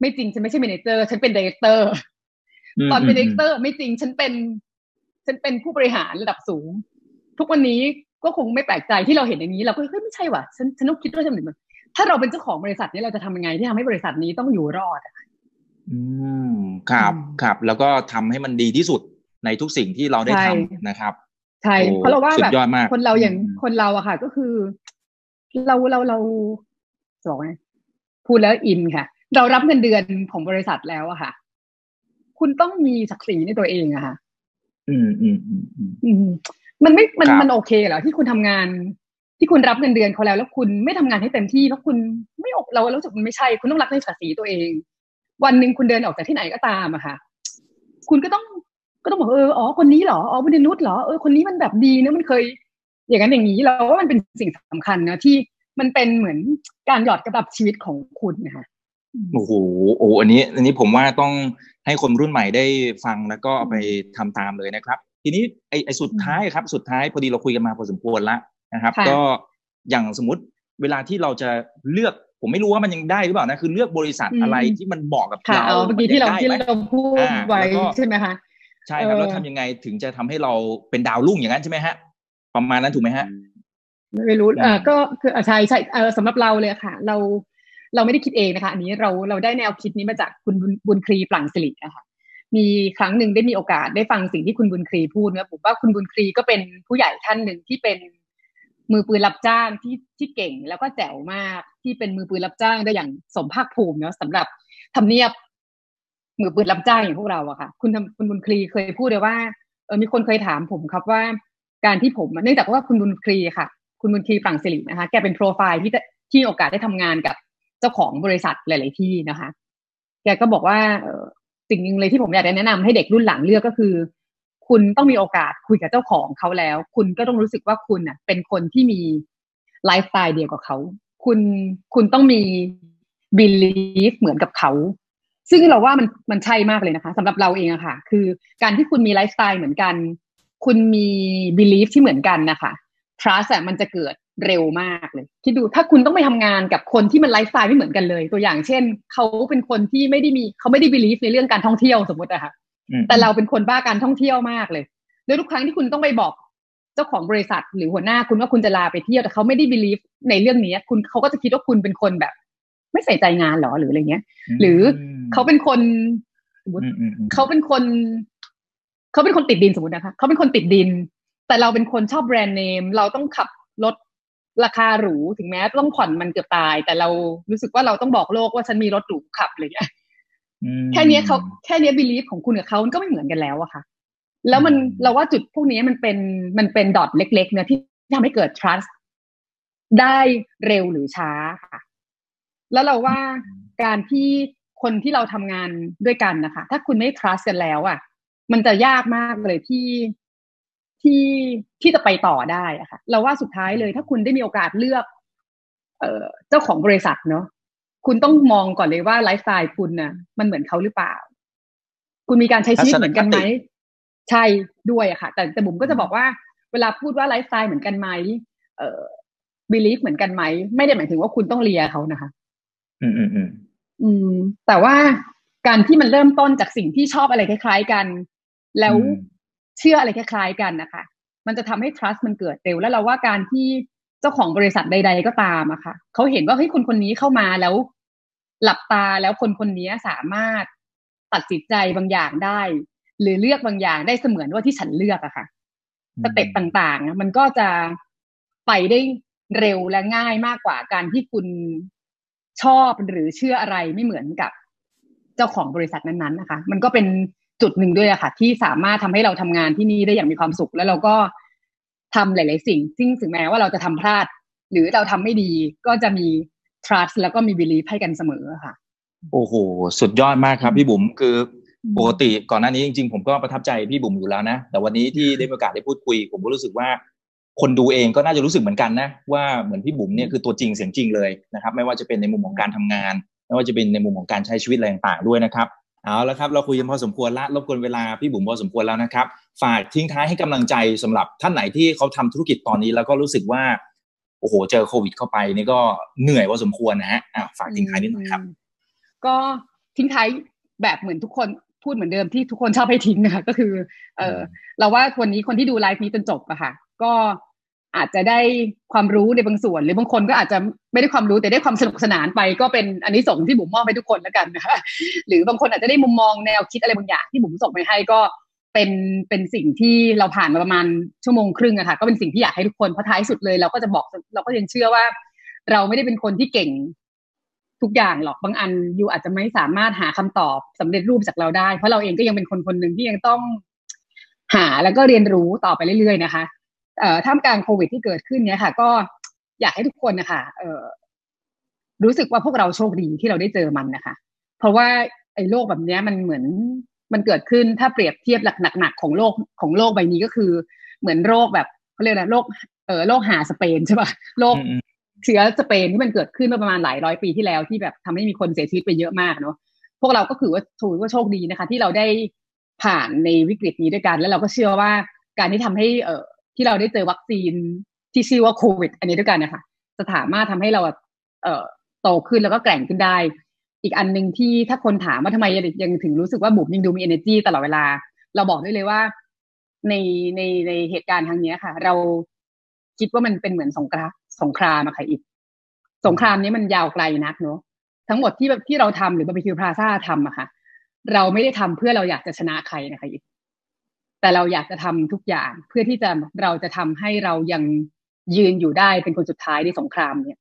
ไม่จริงฉันไม่ใช่ manager ฉันเป็น director ตอนเป็น director ไม่จริงฉันเป็น ฉันเป็นผู้บริหารระดับสูง ทุกวันนี้ก็คงไม่แปลกใจที่เราเห็นอย่างนี้ เราก็เฮ้ยไม่ใช่ว่ะฉันฉันต้องคิดว่าฉันเหมือนถ้าเราเป็นเจ้าของบริษัทนี้เราจะทำยังไงที่ทำให้บริษัทนี้ต้องอยู่รอดอะอืมครับอืมครับ แล้วก็ทำให้มันดีที่สุดในทุกสิ่งที่เราได้ใช่ทำนะครับ ใช่โอ้เพราะเราว่าสุดแบบยอดมากคนเราอย่างอืมคนเราอะค่ะ ก็คือ เราเราเราจะบอกไงพูดแล้วอินค่ะ เรารับเงินเดือนของบริษัทแล้วอะค่ะ คุณต้องมีศักดิ์ศรีในตัวเองอะค่ะ อืมอืมอืมอืมอืมมันไม่มันครับมันโอเคเหรอที่คุณทำงาน ที่คุณรับเงินเดือนเขาแล้ว แล้วคุณไม่ทำงานให้เต็มที่เพราะคุณไม่อกเราเรารู้สึกมันไม่ใช่ คุณต้องรักในศักดิ์ศรีตัวเอง วันหนึ่งคุณเดินออกจากที่ไหนก็ตามอะค่ะ คุณก็ต้องก็ต้องบอกเอออ๋อคนนี้เหรออ๋อบุญนุชเหรอเออคนนี้มันแบบดีนะมันเคย อย่างนั้นอย่างนี้เราว่ามันเป็นสิ่งสำคัญนะที่มันเป็นเหมือนการหยอดกระดับชีวิตของคุณนะคะ โอ้โหโอ้อันนี้ อันนี้ผมว่าต้องให้คนรุ่นใหม่ได้ฟังแล้วก็เอาไปทำตามเลยนะครับ ทีนี้ไอ้ไอ้สุดท้ายครับ สุดท้ายพอดีเราคุยกันมาพอสมควรแล้วนะครับค่ะก็อย่างสมมติเวลาที่เราจะเลือกผมไม่รู้ว่ามันยังได้หรือเปล่านะคือเลือกบริษัทอะไรที่มันเหมาะกับค่ะเราเอาเมื่อกี้ที่เรามันที่ยังได้ไหมเราพูดอ่าไว้แล้วก็ใช่ไหมคะใช่ครับเออแล้วทำยังไงถึงจะทำให้เราเป็นดาวรุ่งอย่างนั้นใช่ไหมฮะ ประมาณนั้นถูกไหมฮะไม่รู้อืมเออก็คืออะใช่ใช่เออสำหรับเราเลยค่ะ เรา เราไม่ได้คิดเองนะคะ อันนี้เราเราได้แนวคิดนี้มาจากคุณบุญครีปลั่งสิรินะคะมีครั้งหนึ่งได้มีโอกาสได้ฟังสิ่งที่คุณบุญครีพูดนะผมว่าคุณบุญครีก็เป็นผู้ใหญ่ท่านหนึ่งที่เป็นมือปืนรับจ้างที่ที่เก่งแล้วก็แจ๋วมากที่เป็นมือปืนรับจ้างได้อย่างสมภาคภูมิเนาะสำหรับทำเนียบมือปืนรับจ้างอย่างพวกเราอะค่ะ คุณคุณบุญคลีเคยพูดเลยว่าเออมีคนเคยถามผมครับว่า การที่ผมเนื่องจากว่าคุณบุญคลีค่ะ คุณบุญคลีฝั่งสิรินะคะ แกเป็นโปรไฟล์ที่ที่โอกาสได้ทำงานกับ เจ้าของบริษัทหลาย ๆ ที่นะคะ แกก็บอกว่าสิ่งหนึ่งเลยที่ผมอยากจะแนะนำให้เด็กรุ่นหลังเลือกก็คือ คุณต้องมีโอกาสคุยกับเจ้าของเขาแล้ว คุณก็ต้องรู้สึกว่าคุณอะ เป็นคนที่มีไลฟ์สไตล์เดียวกับเขา คุณคุณต้องมี belief เหมือนกับเขา ซึ่งเราว่ามันมันใช่มากเลยนะคะสำหรับเราเองอะค่ะ คือการที่คุณมีไลฟ์สไตล์เหมือนกัน คุณมี belief ที่เหมือนกันนะคะ trust มันจะเกิด เร็วมากเลยคิดดูถ้าคุณต้องไปทำงานกับคนที่มันไลฟ์สไตล์ไม่เหมือนกันเลย ตัวอย่างเช่นเขาเป็นคนที่ไม่ได้มีเขาไม่ได้ believe ในเรื่องการท่องเที่ยวสมมติอะค่ะแต่เราเป็นคนบ้าการท่องเที่ยวมากเลยแล้วทุกครั้งที่คุณต้องไปบอกเจ้าของบริษัทหรือหัวหน้าคุณว่าคุณจะลาไปเที่ยวแต่เขาไม่ได้บิลีฟในเรื่องนี้คุณเขาก็จะคิดว่าคุณเป็นคนแบบ ไม่ใส่ใจงานหรอหรืออะไรเงี้ย หรือเขาเป็นคนสมมติเขาเป็นคนเขาเป็นคนติดดินสมมตินะคะเขาเป็นคนติดดิน แต่เราเป็นคนชอบแบรนด์เนม เราต้องขับรถ ราคาหรูถึงแม้ต้องผ่อนมันเกือบตาย แต่เรารู้สึกว่าเราต้องบอกโลกว่าฉันมีรถหรูขับเลยแค่นี้เขาแค่นี้บิลีฟของคุณกับเขามันก็ไม่เหมือนกันแล้วอะค่ะ แล้วมันเราว่าจุดพวกนี้มันเป็นมันเป็นดอทเล็ก ๆ เนี่ยที่ทำให้เกิด trust ได้เร็วหรือช้าค่ะ แล้วเราว่าการที่คนที่เราทำงานด้วยกันนะคะ ถ้าคุณไม่ trust กันแล้วอะมันจะยากมากเลยที่ ที่ที่จะไปต่อได้อะค่ะเราว่าสุดท้ายเลย ถ้าคุณได้มีโอกาสเลือก เอ่อเจ้าของบริษัทเนาะคุณต้องมองก่อนเลยว่าไลฟ์สไตล์คุณน่ะ มันเหมือนเขาหรือเปล่า คุณมีการใช้ชีวิตเหมือนกันไหมใช่ด้วยอะค่ะ แต่แต่บุ๋มก็จะบอกว่า เวลาพูดว่าไลฟ์สไตล์เหมือนกันไหมเอ่อ belief เหมือนกันไหมไม่ได้หมายถึงว่าคุณต้องเลียเขานะคะ อืมอืมอืมอืม แต่ว่าการที่มันเริ่มต้นจากสิ่งที่ชอบอะไรคล้าย ๆ กัน แล้ว เชื่ออะไรคล้ายๆกันนะคะ มันจะทำให้ trust มันเกิดเร็วแล้วเราว่าการที่เจ้าของบริษัทใด ๆ ก็ตามอะค่ะเขาเห็นว่าเฮ้ยคนคนนี้เข้ามาแล้ว หลับตาแล้วคนคนนี้สามารถตัดสินใจบางอย่างได้ หรือเลือกบางอย่างได้เสมือนว่าที่ฉันเลือกอะค่ะสเต็ปต่างๆ มันก็จะไปได้เร็วและง่ายมากกว่าการที่คุณชอบหรือเชื่ออะไรไม่เหมือนกับ เจ้าของบริษัทนั้นๆนะคะ มันก็เป็น จุดหนึ่งด้วยอะค่ะ ที่สามารถทำให้เราทำงานที่นี่ได้อย่างมีความสุข แล้วเราก็ทำหลาย ๆ สิ่ง ซึ่งถึงแม้ว่าเราจะทำพลาด หรือเราทำไม่ดีก็จะมี trust แล้วก็มี belief ให้กันเสมอค่ะ โอ้โห สุดยอดมากครับพี่บุ๋มคือปกติก่อนหน้านี้จริง ๆ ผมก็ประทับใจพี่บุ๋มอยู่แล้วนะ แต่วันนี้ที่ได้มีโอกาสได้พูดคุย ผมก็รู้สึกว่าคนดูเองก็น่าจะรู้สึกเหมือนกันนะ ว่าเหมือนพี่บุ๋มเนี่ยคือตัวจริงเสียงจริงเลยนะครับ ไม่ว่าจะเป็นในมุมของการทำงาน ไม่ว่าจะเป็นในมุมของการใช้ชีวิตอะไรต่างๆด้วยนะครับ เอาแล้วครับ เราคุยกันพอสมควรละรบกวนเวลาพี่บุ๋มพอสมควรแล้วนะครับ ฝากทิ้งท้ายให้กำลังใจสำหรับท่านไหนที่เขาทำธุรกิจตอนนี้แล้วก็รู้สึกว่า โอ้โห เจอโควิดเข้าไปนี่ก็เหนื่อยพอสมควรนะฮะอ่าฝากทิ้งท้ายนิดหน่อยครับ ก็ทิ้งท้ายแบบเหมือนทุกคนพูดเหมือนเดิมที่ทุกคนชอบให้ทิ้งนะคะก็คือ เออเราว่าวันนี้คนที่ดูไลฟ์นี้จนจบอะค่ะ ก็ อาจจะได้ความรู้ในบางส่วน หรือบางคนก็อาจจะไม่ได้ความรู้แต่ได้ความสนุกสนานไป ก็เป็นอันนี้ส่งที่บุ๋มมอบให้ทุกคนแล้วกันนะคะหรือบางคนอาจจะได้มุมมองแนวคิดอะไรบางอย่างที่บุ๋มส่งไปให้ก็เป็นเป็นสิ่งที่เราผ่านมาประมาณชั่วโมงครึ่งอะค่ะก็เป็นสิ่งที่อยากให้ทุกคนเพราะท้ายสุดเลย เราก็จะบอกเราก็ยังเชื่อว่า เราไม่ได้เป็นคนที่เก่งทุกอย่างหรอกบางอันยูอาจจะไม่สามารถหาคำตอบสำเร็จรูปจากเราได้ เพราะเราเองก็ยังเป็นคนคนหนึ่งที่ยังต้องหาแล้วก็เรียนรู้ต่อไปเรื่อยๆนะคะ ท่ามกลางโควิดที่เกิดขึ้นเนี้ยค่ะ ก็อยากให้ทุกคนนะคะเอ่อรู้สึกว่าพวกเราโชคดีที่เราได้เจอมันนะคะ เพราะว่าไอ้โรคแบบนี้มันเหมือนมันเกิดขึ้นถ้าเปรียบเทียบหนักๆของโลกของโลกใบนี้ก็คือ เหมือนโรคแบบเขาเรียกอะไรโรคเอ่อโรคหาสเปนใช่ปะโรคเชื้อสเปนที่มันเกิดขึ้นเมื่อประมาณหลายร้อยปีที่แล้วที่แบบทำให้มีคนเสียชีวิตไปเยอะมากเนาะพวกเราก็คือว่าถือว่าโชคดีนะคะ ที่เราได้ผ่านในวิกฤตนี้ด้วยกัน แล้วเราก็เชื่อว่าการที่ทำให้เอ่อ ที่เราได้เจอวัคซีนที่ชื่อว่าโควิด อันนี้ด้วยกันนะคะจะสามารถทำให้เราเอ่อโตขึ้นแล้วก็แกร่งขึ้นได้ อีกอันหนึ่งที่ถ้าคนถามว่าทำไมยังถึงรู้สึกว่าบุ๋มยังดูมี energy ตลอดเวลา เราบอกได้เลยว่าในในในเหตุการณ์ครั้งนี้ค่ะ เราคิดว่ามันเป็นเหมือนสงครามสงครามอะค่ะอีก สงครามนี้มันยาวไกลนักเนาะทั้งหมดที่ที่เราทำหรือบาร์บีคิวพลาซ่าทำอะค่ะ เราไม่ได้ทำเพื่อเราอยากจะชนะใครนะคะอีก แต่เราอยากจะทำทุกอย่างเพื่อที่จะเราจะทำให้เรายังยืนอยู่ได้เป็นคนสุดท้ายในสงครามเนี่ย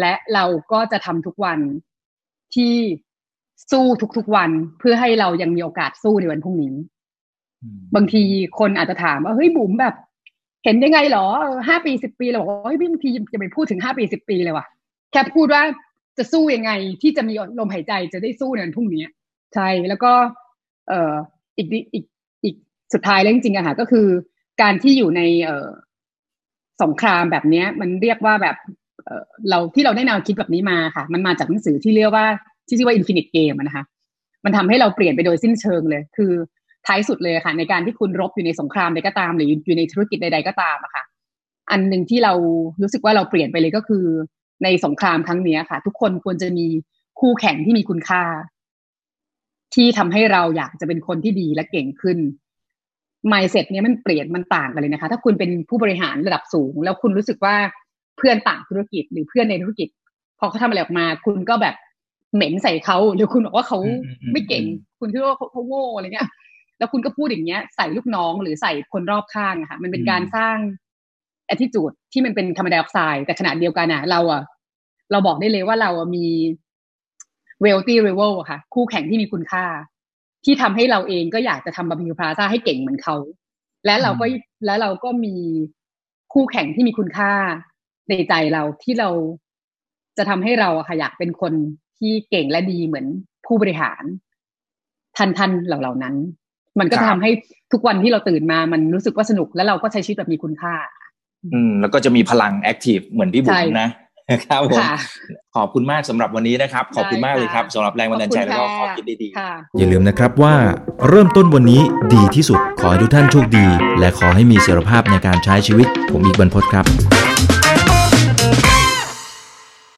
และเราก็จะทำทุกวันที่สู้ทุกๆวันเพื่อให้เรายังมีโอกาสสู้ในวันพรุ่งนี้ บางทีคนอาจจะถามว่าเฮ้ยบุ๋มแบบ เห็นยังไงหรอห้าปีสิบปีเราบอกว่าเฮ้ยบางทีจะไปพูดถึงห้าปีสิบปีเลยว่ะแค่พูดว่าจะสู้ยังไงที่จะมีลมหายใจจะได้สู้ในวันพรุ่งนี้ ใช่แล้วก็ เอ่ออีกอีกอีก สุดท้ายแล้วจริงๆอะค่ะก็คือการที่อยู่ในเอสงครามแบบเนี้ยมันเรียกว่าแบบเราที่เราได้แนวคิดแบบนี้มาค่ะ มันมาจากหนังสือที่เรียกว่าที่ชื่อว่า Infinite Game นะคะ มันทำให้เราเปลี่ยนไปโดยสิ้นเชิงเลย คือท้ายสุดเลยค่ะ ในการที่คุณรบอยู่ในสงครามใดก็ตาม หรืออยู่ในธุรกิจใด ๆก็ตามอะค่ะ อันหนึ่งที่เรารู้สึกว่าเราเปลี่ยนไปเลยก็คือ ในสงครามครั้งนี้ค่ะ ทุกคนควรจะมีคู่แข่งที่มีคุณค่า ที่ทำให้เราอยากจะเป็นคนที่ดีและเก่งขึ้น mindset เนี้ยมันเปลี่ยนมันต่างกันเลยนะคะ ถ้าคุณเป็นผู้บริหารระดับสูง แล้วคุณรู้สึกว่าเพื่อนต่างธุรกิจหรือเพื่อนในธุรกิจ พอเขาทำอะไรออกมา คุณก็แบบเหม็นใส่เขาหรือคุณบอกว่าเขาไม่เก่ง คุณคิดว่าเขาโง่อะไรเงี้ย แล้วคุณก็พูดอย่างเงี้ย ใส่ลูกน้องหรือใส่คนรอบข้างอะค่ะ มันเป็นการสร้าง attitude ที่มันเป็นคาร์บอนไดออกไซด์แต่ขณะเดียวกันอะเราอะเราบอกได้เลยว่าเรามี wealthy rival อะค่ะ คู่แข่งที่มีคุณค่า ที่ทำให้เราเองก็อยากจะทำบาร์บีคิวพลาซ่าให้เก่งเหมือนเขา และเราก็และเราก็มีคู่แข่งที่มีคุณค่าในใจเราที่เราจะทำให้เราอะค่ะอยากเป็นคนที่เก่งและดีเหมือนผู้บริหารทันทันเหล่าเหล่านั้น มันก็ทำให้ทุกวันที่เราตื่นมามันรู้สึกว่าสนุก และเราก็ใช้ชีวิตแบบมีคุณค่า อืม แล้วก็จะมีพลังแอคทีฟเหมือนพี่บุ๋มนะ ครับผมค่ะขอบคุณมากสำหรับวันนี้นะครับ ขอบคุณมากเลยครับสำหรับแรงบันดาลใจขอบคุณแล้วก็ค่ะข้อคิดดีๆค่ะอย่าลืมนะครับว่าเริ่มต้นวันนี้ดีที่สุดขอให้ทุกท่านโชคดี และขอให้มีเสรีภาพในการใช้ชีวิต ผมอีกบรรพตครับ